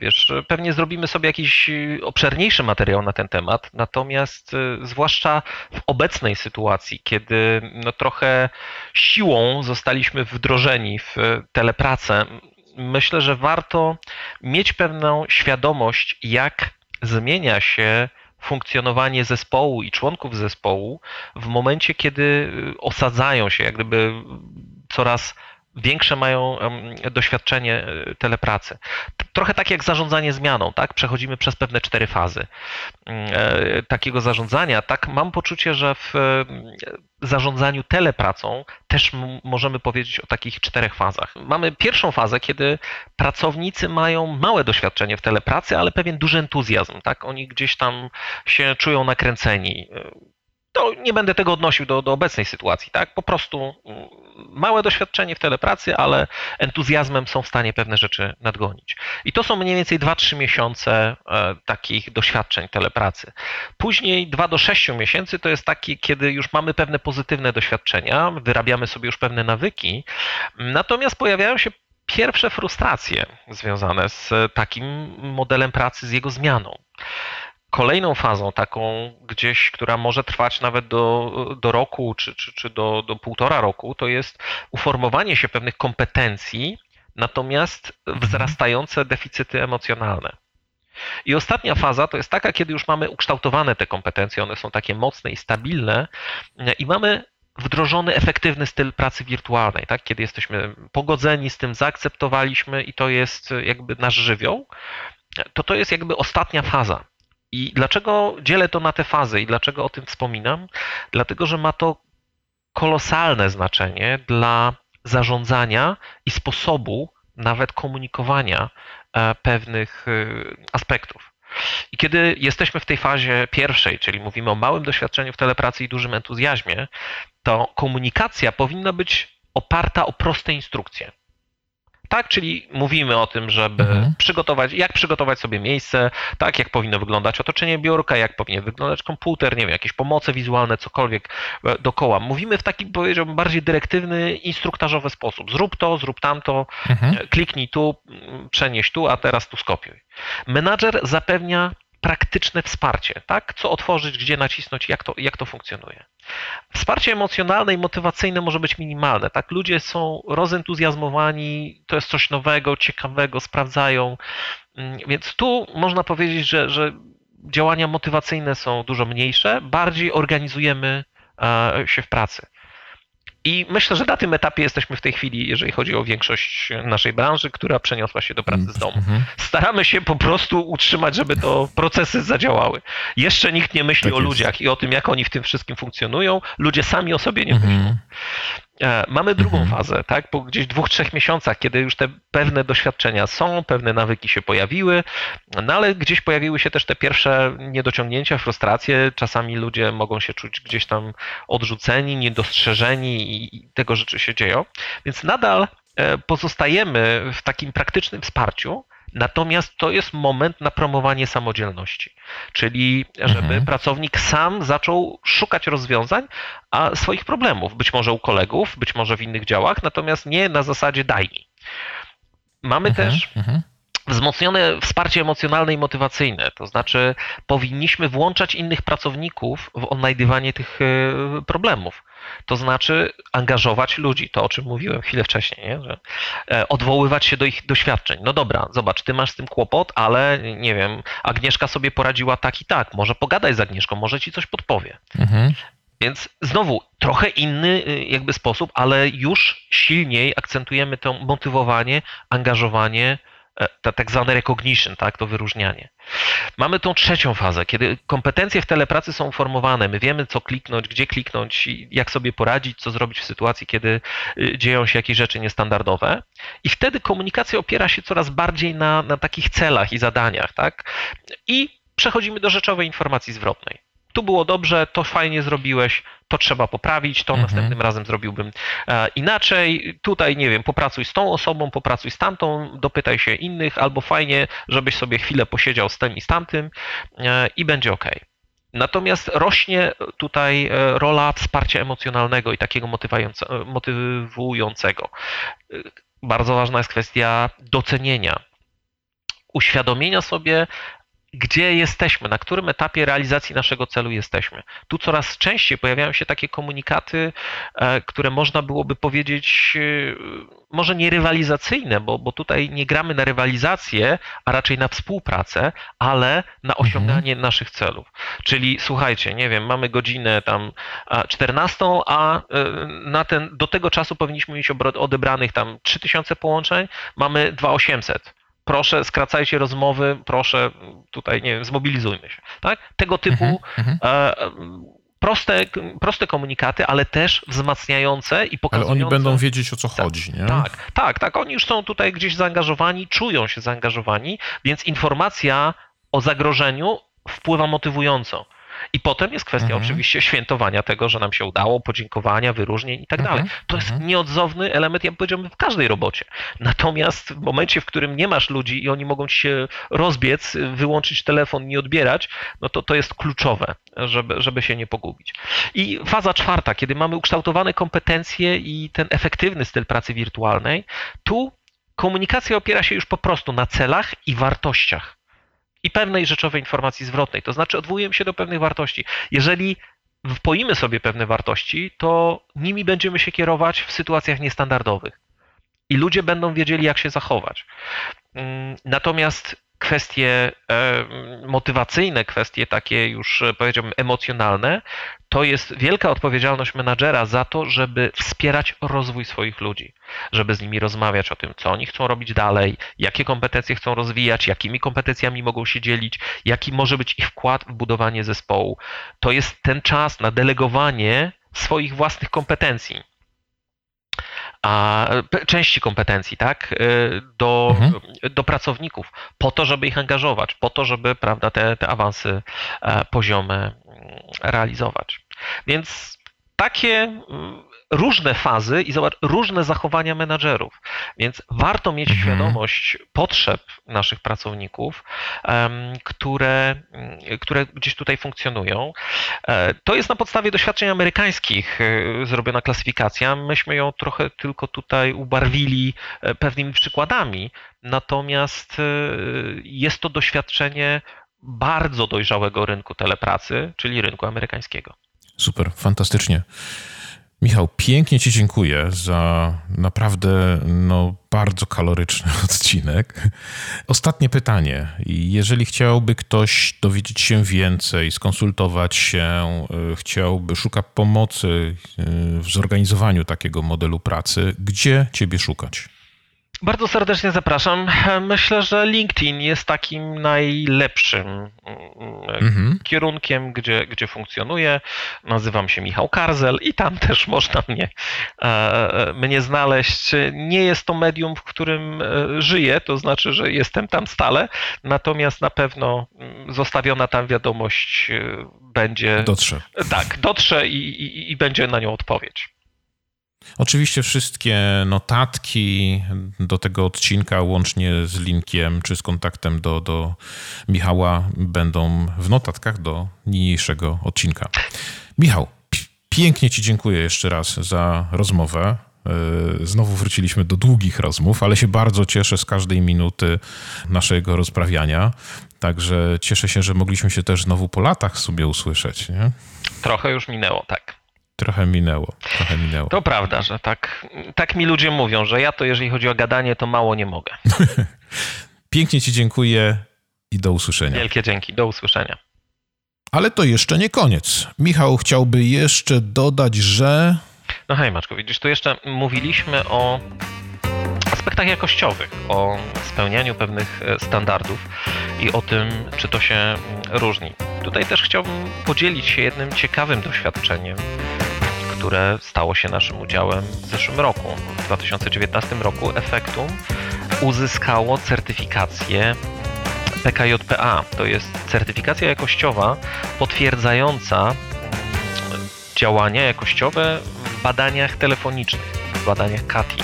Wiesz, pewnie zrobimy sobie jakiś obszerniejszy materiał na ten temat, natomiast e, zwłaszcza w obecnej sytuacji, kiedy no trochę siłą zostaliśmy wdrożeni w telepracę, myślę, że warto mieć pewną świadomość, jak zmienia się funkcjonowanie zespołu i członków zespołu w momencie, kiedy osadzają się, jak gdyby coraz większe mają doświadczenie e, telepracy. Trochę tak jak zarządzanie zmianą, tak? Przechodzimy przez pewne cztery fazy mm, e, takiego zarządzania. Tak, mam poczucie, że w zarządzaniu telepracą też możemy powiedzieć o takich czterech fazach. Mamy pierwszą fazę, kiedy pracownicy mają małe doświadczenie w telepracy, ale pewien duży entuzjazm, tak? Oni gdzieś tam się czują nakręceni to nie będę tego odnosił do, do obecnej sytuacji, tak? Po prostu mm, małe doświadczenie w telepracy, ale entuzjazmem są w stanie pewne rzeczy nadgonić. I to są mniej więcej 2-3 miesiące e, takich doświadczeń telepracy. Później 2 do 6 miesięcy to jest taki, kiedy już mamy pewne pozytywne doświadczenia, wyrabiamy sobie już pewne nawyki, natomiast pojawiają się pierwsze frustracje związane z takim modelem pracy, z jego zmianą. Kolejną fazą, taką gdzieś, która może trwać nawet do, do roku czy, czy, czy do, do półtora roku, to jest uformowanie się pewnych kompetencji, natomiast wzrastające deficyty emocjonalne. I ostatnia faza to jest taka, kiedy już mamy ukształtowane te kompetencje, one są takie mocne i stabilne i mamy wdrożony efektywny styl pracy wirtualnej, tak? kiedy jesteśmy pogodzeni z tym, zaakceptowaliśmy i to jest jakby nasz żywioł, to to jest jakby ostatnia faza. I dlaczego dzielę to na te fazy i dlaczego o tym wspominam? Dlatego, że ma to kolosalne znaczenie dla zarządzania i sposobu nawet komunikowania e, pewnych e, aspektów. I kiedy jesteśmy w tej fazie pierwszej, czyli mówimy o małym doświadczeniu w telepracy i dużym entuzjazmie, to komunikacja powinna być oparta o proste instrukcje. Tak, czyli mówimy o tym, żeby mhm. przygotować, jak przygotować sobie miejsce, tak, jak powinno wyglądać otoczenie biurka, jak powinien wyglądać komputer, nie wiem, jakieś pomoce wizualne, cokolwiek e, dokoła. Mówimy w taki, powiedziałbym, bardziej dyrektywny, instruktażowy sposób. Zrób to, zrób tamto, mhm. E, kliknij tu, przenieś tu, a teraz tu skopiuj. Menadżer zapewnia praktyczne wsparcie, tak? Co otworzyć, gdzie nacisnąć, jak to, jak to funkcjonuje. Wsparcie emocjonalne i motywacyjne może być minimalne, tak? Ludzie są rozentuzjazmowani, to jest coś nowego, ciekawego, sprawdzają, mm, więc tu można powiedzieć, że, że działania motywacyjne są dużo mniejsze, bardziej organizujemy e, się w pracy. I myślę, że na tym etapie jesteśmy w tej chwili, jeżeli chodzi o większość naszej branży, która przeniosła się do pracy z domu. Mhm. Staramy się po prostu utrzymać, żeby to procesy zadziałały. Jeszcze nikt nie myśli tak o jest. ludziach i o tym, jak oni w tym wszystkim funkcjonują. Ludzie sami o sobie nie mhm. myślą. E, mamy drugą mhm. fazę, tak? Po gdzieś dwóch, trzech miesiącach, kiedy już te pewne doświadczenia są, pewne nawyki się pojawiły, no ale gdzieś pojawiły się też te pierwsze niedociągnięcia, frustracje. Czasami ludzie mogą się czuć gdzieś tam odrzuceni, niedostrzeżeni i tego rzeczy się dzieją. Więc nadal e, pozostajemy w takim praktycznym wsparciu, Natomiast to jest moment na promowanie samodzielności, czyli żeby mhm. pracownik sam zaczął szukać rozwiązań a swoich problemów, być może u kolegów, być może w innych działach, natomiast nie na zasadzie daj mi. Mamy mhm. też mhm wzmocnione wsparcie emocjonalne i motywacyjne, to znaczy powinniśmy włączać innych pracowników w odnajdywanie tych e, problemów. To znaczy angażować ludzi, to o czym mówiłem chwilę wcześniej, nie? że e, odwoływać się do ich doświadczeń. No dobra, zobacz, ty masz z tym kłopot, ale nie wiem, Agnieszka sobie poradziła tak i tak. Może pogadaj z Agnieszką, może ci coś podpowie. Mhm. Więc znowu trochę inny y, jakby sposób, ale już silniej akcentujemy to motywowanie, angażowanie, E, ta tak zwane recognition, tak, to wyróżnianie. Mamy tą trzecią fazę, kiedy kompetencje w telepracy są uformowane, my wiemy co kliknąć, gdzie kliknąć, jak sobie poradzić, co zrobić w sytuacji, kiedy y, dzieją się jakieś rzeczy niestandardowe. I wtedy komunikacja opiera się coraz bardziej na, na takich celach i zadaniach, tak, i przechodzimy do rzeczowej informacji zwrotnej tu było dobrze, to fajnie zrobiłeś, to trzeba poprawić, to mhm. następnym razem zrobiłbym e, inaczej. Tutaj, nie wiem, popracuj z tą osobą, popracuj z tamtą, dopytaj się innych, albo fajnie, żebyś sobie chwilę posiedział z tym i z tamtym e, i będzie ok. Natomiast rośnie tutaj e, rola wsparcia emocjonalnego i takiego motywującego. Bardzo ważna jest kwestia docenienia, uświadomienia sobie, gdzie jesteśmy, na którym etapie realizacji naszego celu jesteśmy. Tu coraz częściej pojawiają się takie komunikaty, e, które można byłoby powiedzieć, e, może nie rywalizacyjne, bo, bo tutaj nie gramy na rywalizację, a raczej na współpracę, ale na mhm. osiąganie mhm. naszych celów. Czyli słuchajcie, nie wiem, mamy godzinę tam 14, a e, na ten, do tego czasu powinniśmy mieć odebranych tam 3000 połączeń, mamy 2800 proszę, skracajcie rozmowy, proszę, tutaj, nie wiem, zmobilizujmy się. Tak? Tego typu mhm, mhm. e, proste, proste komunikaty, ale też wzmacniające i pokazujące... Ale oni będą wiedzieć, o co tak, chodzi, nie? Tak, tak, tak. Oni już są tutaj gdzieś zaangażowani, czują się zaangażowani, więc informacja o zagrożeniu wpływa motywująco. I potem jest kwestia mhm. oczywiście świętowania tego, że nam się udało, podziękowania, wyróżnień i tak dalej. Mhm. To jest mhm. nieodzowny element, ja powiedziałbym, w każdej robocie. Natomiast w momencie, w którym nie masz ludzi i oni mogą ci się rozbiec, wyłączyć telefon i odbierać, no to to jest kluczowe, żeby, żeby się nie pogubić. I faza czwarta, kiedy mamy ukształtowane kompetencje i ten efektywny styl pracy wirtualnej, tu komunikacja opiera się już po prostu na celach i wartościach i pewnej rzeczowej informacji zwrotnej. To znaczy odwołujemy się do pewnych wartości. Jeżeli wpoimy sobie pewne wartości, to nimi będziemy się kierować w sytuacjach niestandardowych. I ludzie będą wiedzieli, jak się zachować. Mm, natomiast kwestie motywacyjne, kwestie takie już e, powiedziałbym emocjonalne, to jest wielka odpowiedzialność menadżera za to, żeby wspierać rozwój swoich ludzi, żeby z nimi rozmawiać o tym, co oni chcą robić dalej, jakie kompetencje chcą rozwijać, jakimi kompetencjami mogą się dzielić, jaki może być ich wkład w budowanie zespołu. To jest ten czas na delegowanie swoich własnych kompetencji a, części kompetencji, tak, y, do, mhm. do pracowników, po to, żeby ich angażować, po to, żeby prawda, te, te awanse e, poziome mm, realizować. Więc takie mm, różne fazy i zobacz, różne zachowania menadżerów. Więc warto mieć mhm. świadomość potrzeb naszych pracowników, które, które gdzieś tutaj funkcjonują. E, to jest na podstawie doświadczeń amerykańskich e, zrobiona klasyfikacja. Myśmy ją trochę tylko tutaj ubarwili e, pewnymi przykładami, natomiast jest to doświadczenie bardzo dojrzałego rynku telepracy, czyli rynku amerykańskiego. Super, fantastycznie. Michał, pięknie Ci dziękuję za naprawdę no, bardzo kaloryczny odcinek. Ostatnie pytanie. Jeżeli chciałby ktoś dowiedzieć się więcej, skonsultować się, y, chciałby, szuka pomocy y, w zorganizowaniu takiego modelu pracy, gdzie Ciebie szukać? Bardzo serdecznie zapraszam. Myślę, że LinkedIn jest takim najlepszym mm, mhm. kierunkiem, gdzie, gdzie funkcjonuję. Nazywam się Michał Karzel i tam też można mnie, e, mnie znaleźć. Nie jest to medium, w którym e, żyję, to znaczy, że jestem tam stale, natomiast na pewno mm, zostawiona tam wiadomość e, będzie. Dotrze. Tak, dotrze i, i, i będzie na nią odpowiedź. Oczywiście wszystkie notatki do tego odcinka, łącznie z linkiem czy z kontaktem do, do Michała, będą w notatkach do niniejszego odcinka. Michał, pięknie Ci dziękuję jeszcze raz za rozmowę. E, znowu wróciliśmy do długich rozmów, ale się bardzo cieszę z każdej minuty naszego rozprawiania. Także cieszę się, że mogliśmy się też znowu po latach sobie usłyszeć. Nie? Trochę już minęło, tak. Trochę minęło, trochę minęło. To prawda, że tak, tak mi ludzie mówią, że ja to jeżeli chodzi o gadanie, to mało nie mogę. Pięknie Ci dziękuję i do usłyszenia. Wielkie dzięki, do usłyszenia. Ale to jeszcze nie koniec. Michał chciałby jeszcze dodać, że. No hej, Maczko, widzisz, tu jeszcze mówiliśmy o aspektach jakościowych, o spełnianiu pewnych e, standardów i o tym, czy to się różni. Tutaj też chciałbym podzielić się jednym ciekawym doświadczeniem, które stało się naszym udziałem w zeszłym roku. W 2019 roku Effectum uzyskało certyfikację PKJPA. To jest certyfikacja jakościowa potwierdzająca działania jakościowe w badaniach telefonicznych, w badaniach CATI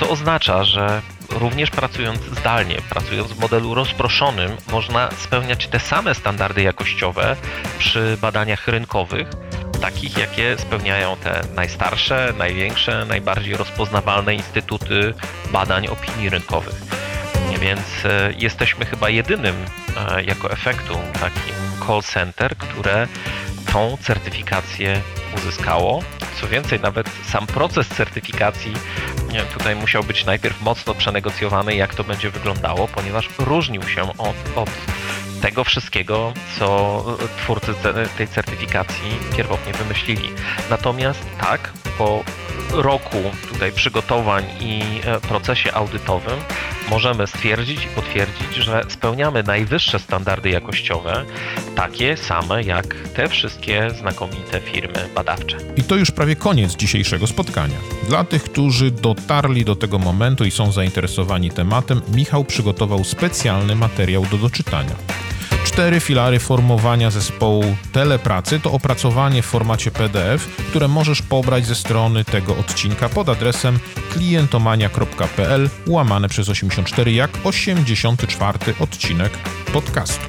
co oznacza, że również pracując zdalnie, pracując w modelu rozproszonym, można spełniać te same standardy jakościowe przy badaniach rynkowych, takich jakie spełniają te najstarsze, największe, najbardziej rozpoznawalne instytuty badań opinii rynkowych. Więc e, jesteśmy chyba jedynym e, jako efektu takim call center, które tą certyfikację uzyskało. Co więcej, nawet sam proces certyfikacji tutaj musiał być najpierw mocno przenegocjowany, jak to będzie wyglądało, ponieważ różnił się od, od tego wszystkiego, co twórcy tej certyfikacji pierwotnie wymyślili. Natomiast tak, po roku tutaj przygotowań i e, procesie audytowym możemy stwierdzić i potwierdzić, że spełniamy najwyższe standardy jakościowe, takie same jak te wszystkie znakomite firmy badawcze. I to już prawie koniec dzisiejszego spotkania. Dla tych, którzy dotarli do tego momentu i są zainteresowani tematem, Michał przygotował specjalny materiał do doczytania. Cztery filary formowania zespołu telepracy to opracowanie w formacie PDF, które możesz pobrać ze strony tego odcinka pod adresem klientomania.pl łamane przez 84 jak 84 odcinek podcastu.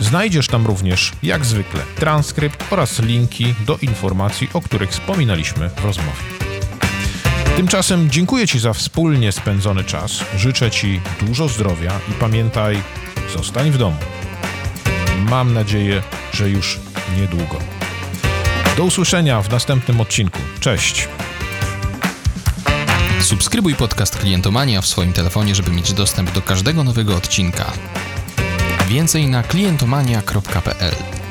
Znajdziesz tam również, jak zwykle, transkrypt oraz linki do informacji, o których wspominaliśmy w rozmowie. Tymczasem dziękuję Ci za wspólnie spędzony czas, życzę Ci dużo zdrowia i pamiętaj, zostań w domu mam nadzieję, że już niedługo. Do usłyszenia w następnym odcinku. Cześć. Subskrybuj podcast Klientomania w swoim telefonie, żeby mieć dostęp do każdego nowego odcinka. Więcej na klientomania.pl